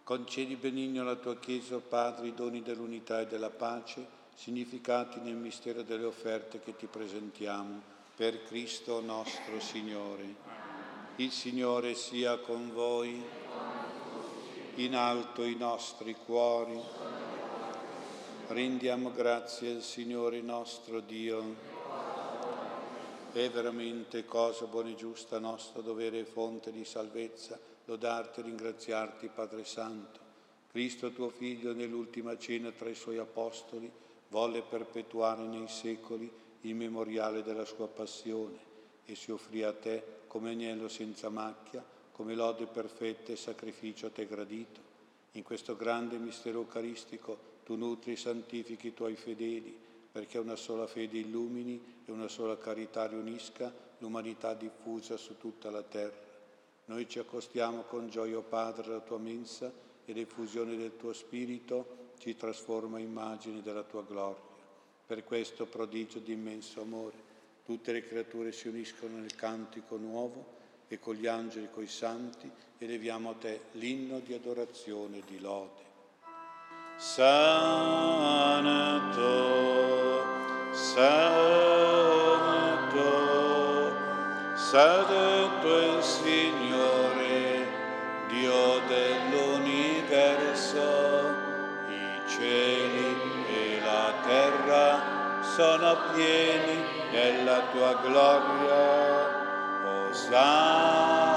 Concedi benigno alla tua Chiesa, oh Padre, i doni dell'unità e della pace, significati nel mistero delle offerte che ti presentiamo, per Cristo nostro Signore. Il Signore sia con voi, in alto i nostri cuori. Rendiamo grazie al Signore nostro Dio. È veramente cosa buona e giusta, nostro dovere e fonte di salvezza lodarti e ringraziarti, Padre Santo. Cristo tuo Figlio nell'ultima cena tra i suoi apostoli volle perpetuare nei secoli il memoriale della sua passione e si offrì a te come agnello senza macchia, come lode perfetta e sacrificio a te gradito. In questo grande mistero eucaristico tu nutri e santifichi i tuoi fedeli, perché una sola fede illumini e una sola carità riunisca l'umanità diffusa su tutta la terra. Noi ci accostiamo con gioia, Padre, alla tua mensa e l'effusione del tuo Spirito ci trasforma in immagini della tua gloria. Per questo prodigio di immenso amore, Tutte le creature si uniscono nel cantico nuovo e con gli angeli e coi santi eleviamo a te l'inno di adorazione e di lode. Santo, Santo, Santo è il Signore, Dio dell'universo, i cieli e la terra sono pieni di della tua gloria. Osanna,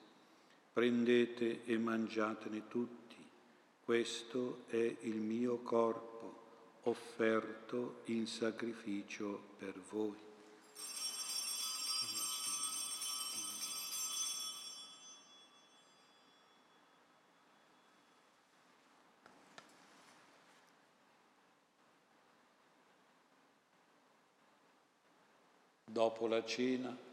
prendete e mangiatene tutti, questo è il mio corpo offerto in sacrificio per voi. Dopo la cena,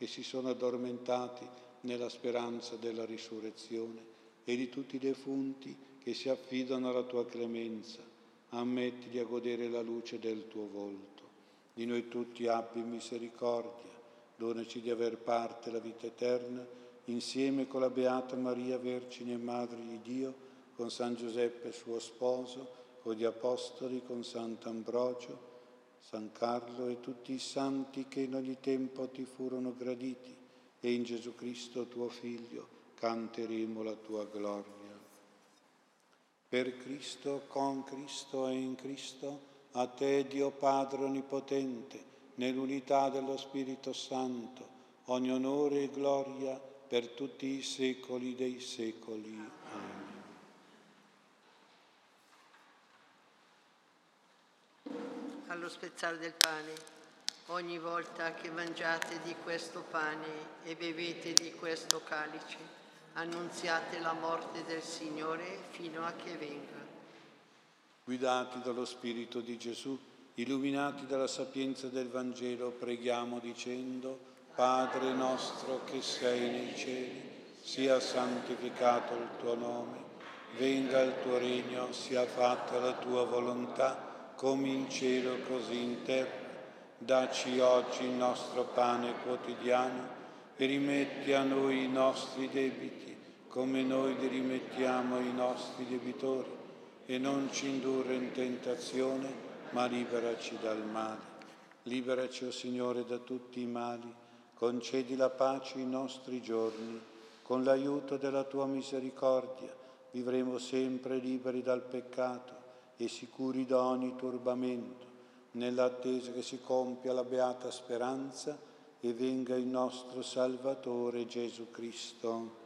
che si sono addormentati nella speranza della risurrezione e di tutti i defunti che si affidano alla tua clemenza. Ammettili a godere la luce del tuo volto. Di noi tutti abbi misericordia, donaci di aver parte la vita eterna, insieme con la Beata Maria, Vergine e Madre di Dio, con San Giuseppe suo sposo, con gli Apostoli, con Sant'Ambrogio, San Carlo e tutti i santi che in ogni tempo ti furono graditi e in Gesù Cristo tuo Figlio canteremo la tua gloria. Per Cristo, con Cristo e in Cristo, a te Dio Padre Onnipotente, nell'unità dello Spirito Santo, ogni onore e gloria per tutti i secoli dei secoli. Amen. Allo spezzare del pane. Ogni volta che mangiate di questo pane e bevete di questo calice, annunziate la morte del Signore fino a che venga. Guidati dallo Spirito di Gesù, illuminati dalla sapienza del Vangelo, preghiamo dicendo, Padre nostro che sei nei cieli, sia santificato il tuo nome, venga il tuo regno, sia fatta la tua volontà come in cielo così in terra. Dacci oggi il nostro pane quotidiano e rimetti a noi i nostri debiti, come noi li rimettiamo ai nostri debitori, e non ci indurre in tentazione, ma liberaci dal male. Liberaci, o oh Signore, da tutti i mali, concedi la pace ai nostri giorni, con l'aiuto della tua misericordia vivremo sempre liberi dal peccato e sicuri da ogni turbamento, nell'attesa che si compia la beata speranza e venga il nostro Salvatore Gesù Cristo.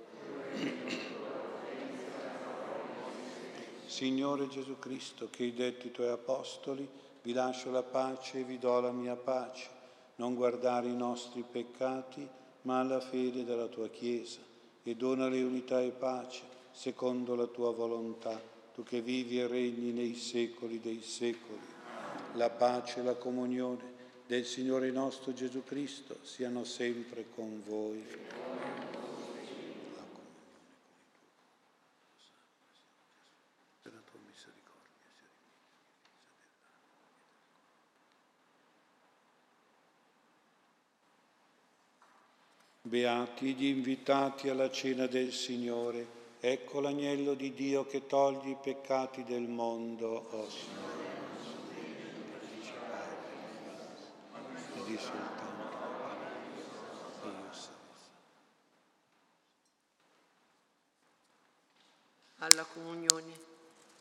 Signore Gesù Cristo, che hai detto ai tuoi apostoli, vi lascio la pace e vi do la mia pace, non guardare i nostri peccati, ma la fede della tua Chiesa, e donale unità e pace, secondo la tua volontà, tu che vivi e regni nei secoli dei secoli. La pace e la comunione del Signore nostro Gesù Cristo siano sempre con voi. Beati gli invitati alla cena del Signore. Ecco l'agnello di Dio che toglie i peccati del mondo, oh Signore. E di soltanto io Alla comunione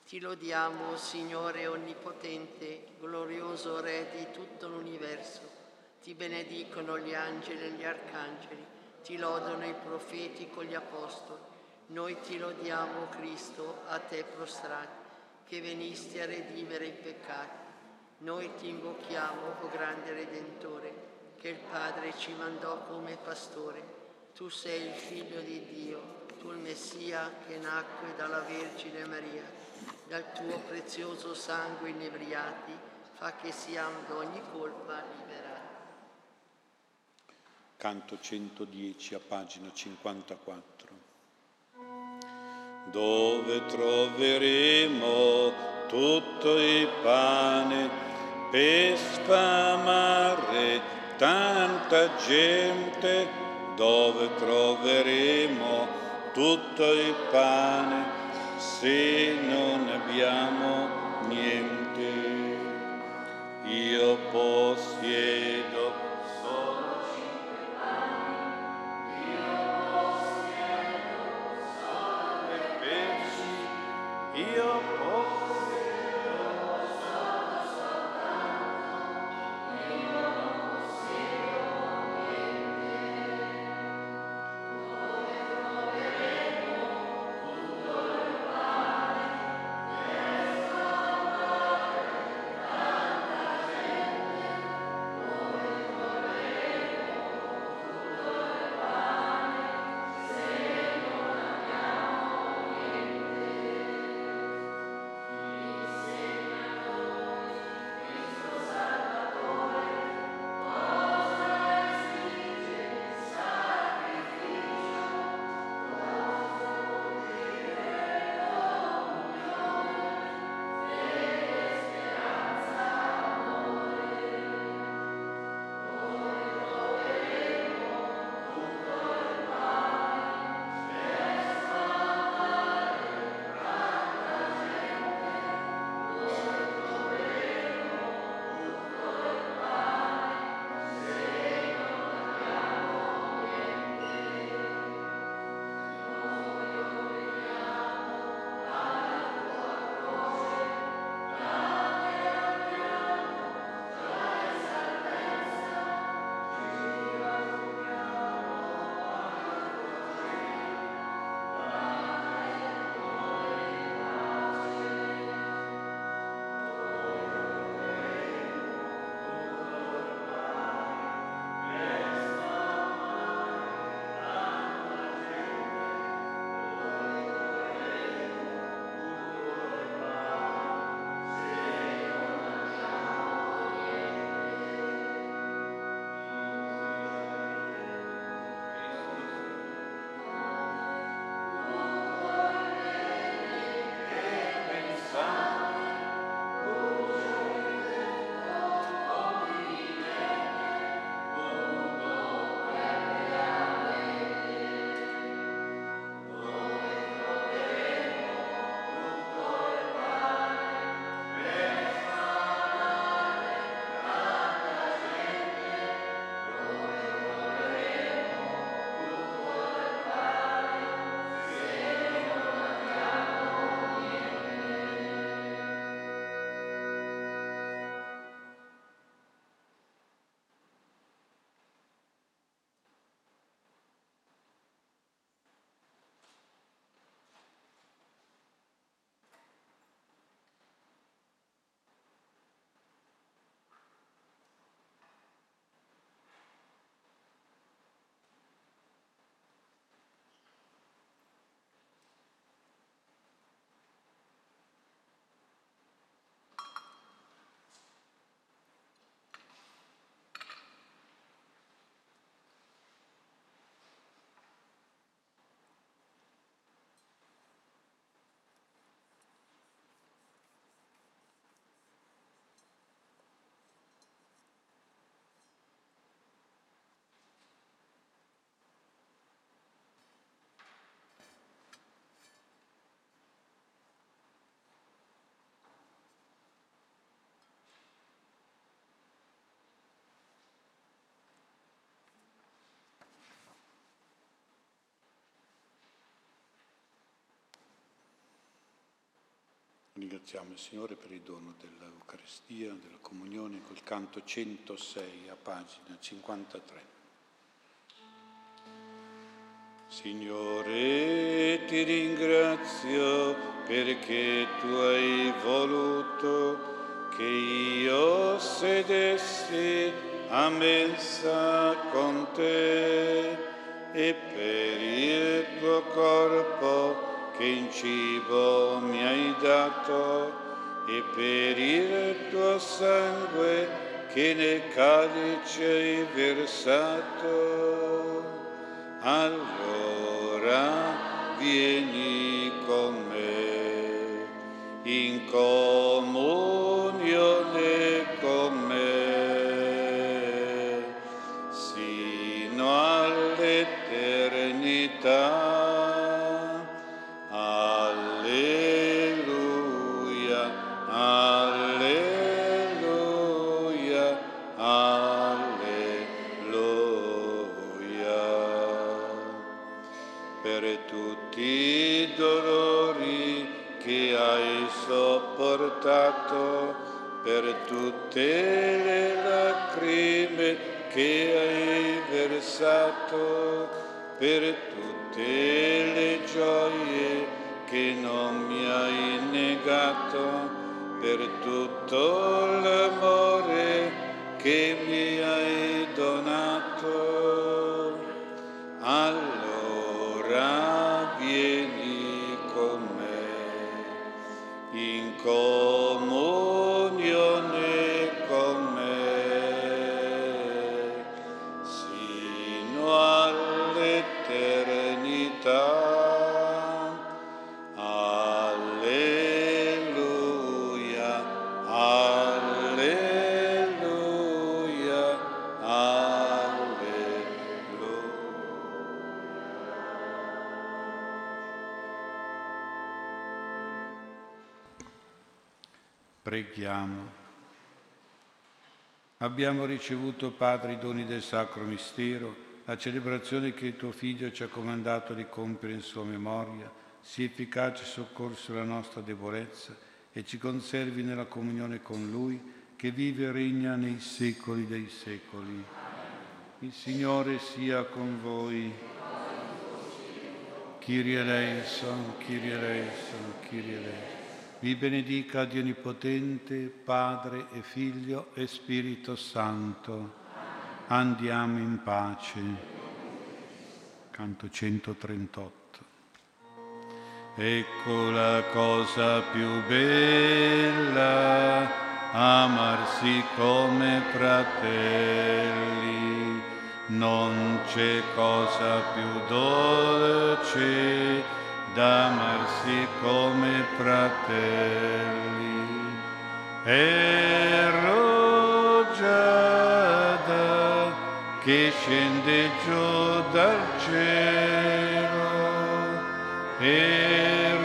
ti lodiamo, Signore Onnipotente, glorioso Re di tutto l'universo. Ti benedicono gli angeli e gli arcangeli ti lodano i profeti con gli apostoli. Noi ti lodiamo, Cristo, a te prostrati, che venisti a redimere i peccati. Noi ti invochiamo, o grande Redentore, che il Padre ci mandò come pastore. Tu sei il Figlio di Dio, tu il Messia che nacque dalla Vergine Maria. Dal tuo prezioso sangue inebriati, fa che siamo d'ogni colpa liberati canto 110 a pagina 54. Dove troveremo tutto il pane per sfamare tanta gente? Dove troveremo tutto il pane se non abbiamo niente? Io possiedo ringraziamo il Signore per il dono dell'Eucaristia, della comunione col canto 106 a pagina 53. Signore, ti ringrazio perché tu hai voluto che io sedessi a mensa con te e per il tuo corpo che in cibo mi hai dato e per il tuo sangue che nel calice hai versato. Allora vieni con me in comunione sopportato per tutte le lacrime che hai versato, per tutte le gioie che non mi hai negato, per tutto l'amore Abbiamo ricevuto, Padre, i doni del Sacro Mistero, la celebrazione che tuo Figlio ci ha comandato di compiere in sua memoria, sia efficace soccorso alla nostra debolezza e ci conservi nella comunione con Lui, che vive e regna nei secoli dei secoli. Il Signore sia con voi. Kyrie eleison, Kyrie eleison, Kyrie eleison. Vi benedica Dio Onnipotente, Padre e Figlio e Spirito Santo. Andiamo in pace. Canto 138. Ecco la cosa più bella, amarsi come fratelli. Non c'è cosa più dolce d'amarsi come fratelli. E rugiada che scende giù dal cielo e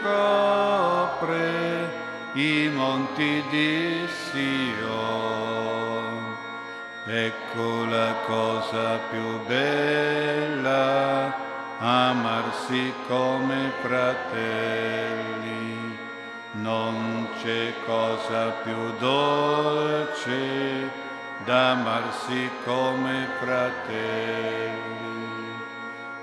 ricopre i monti di Sion. Ecco la cosa più bella amarsi come fratelli. Non c'è cosa più dolce d'amarsi come fratelli.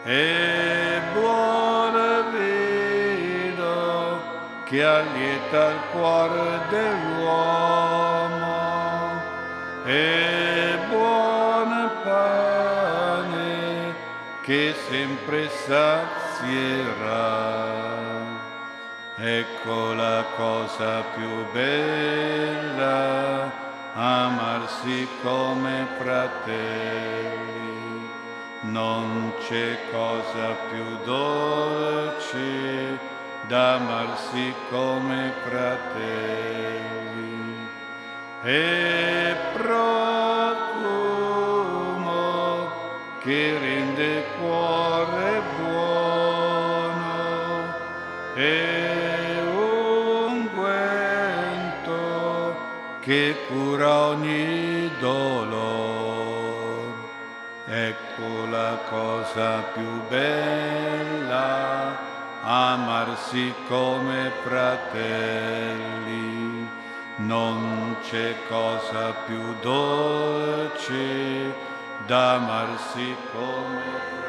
E buon vino che allieta il cuore dell'uomo. E sempre sazierà. Ecco la cosa più bella, amarsi come fratelli. Non c'è cosa più dolce d'amarsi come fratelli. E profumo che cosa più bella, amarsi come fratelli. Non c'è cosa più dolce d'amarsi come fratelli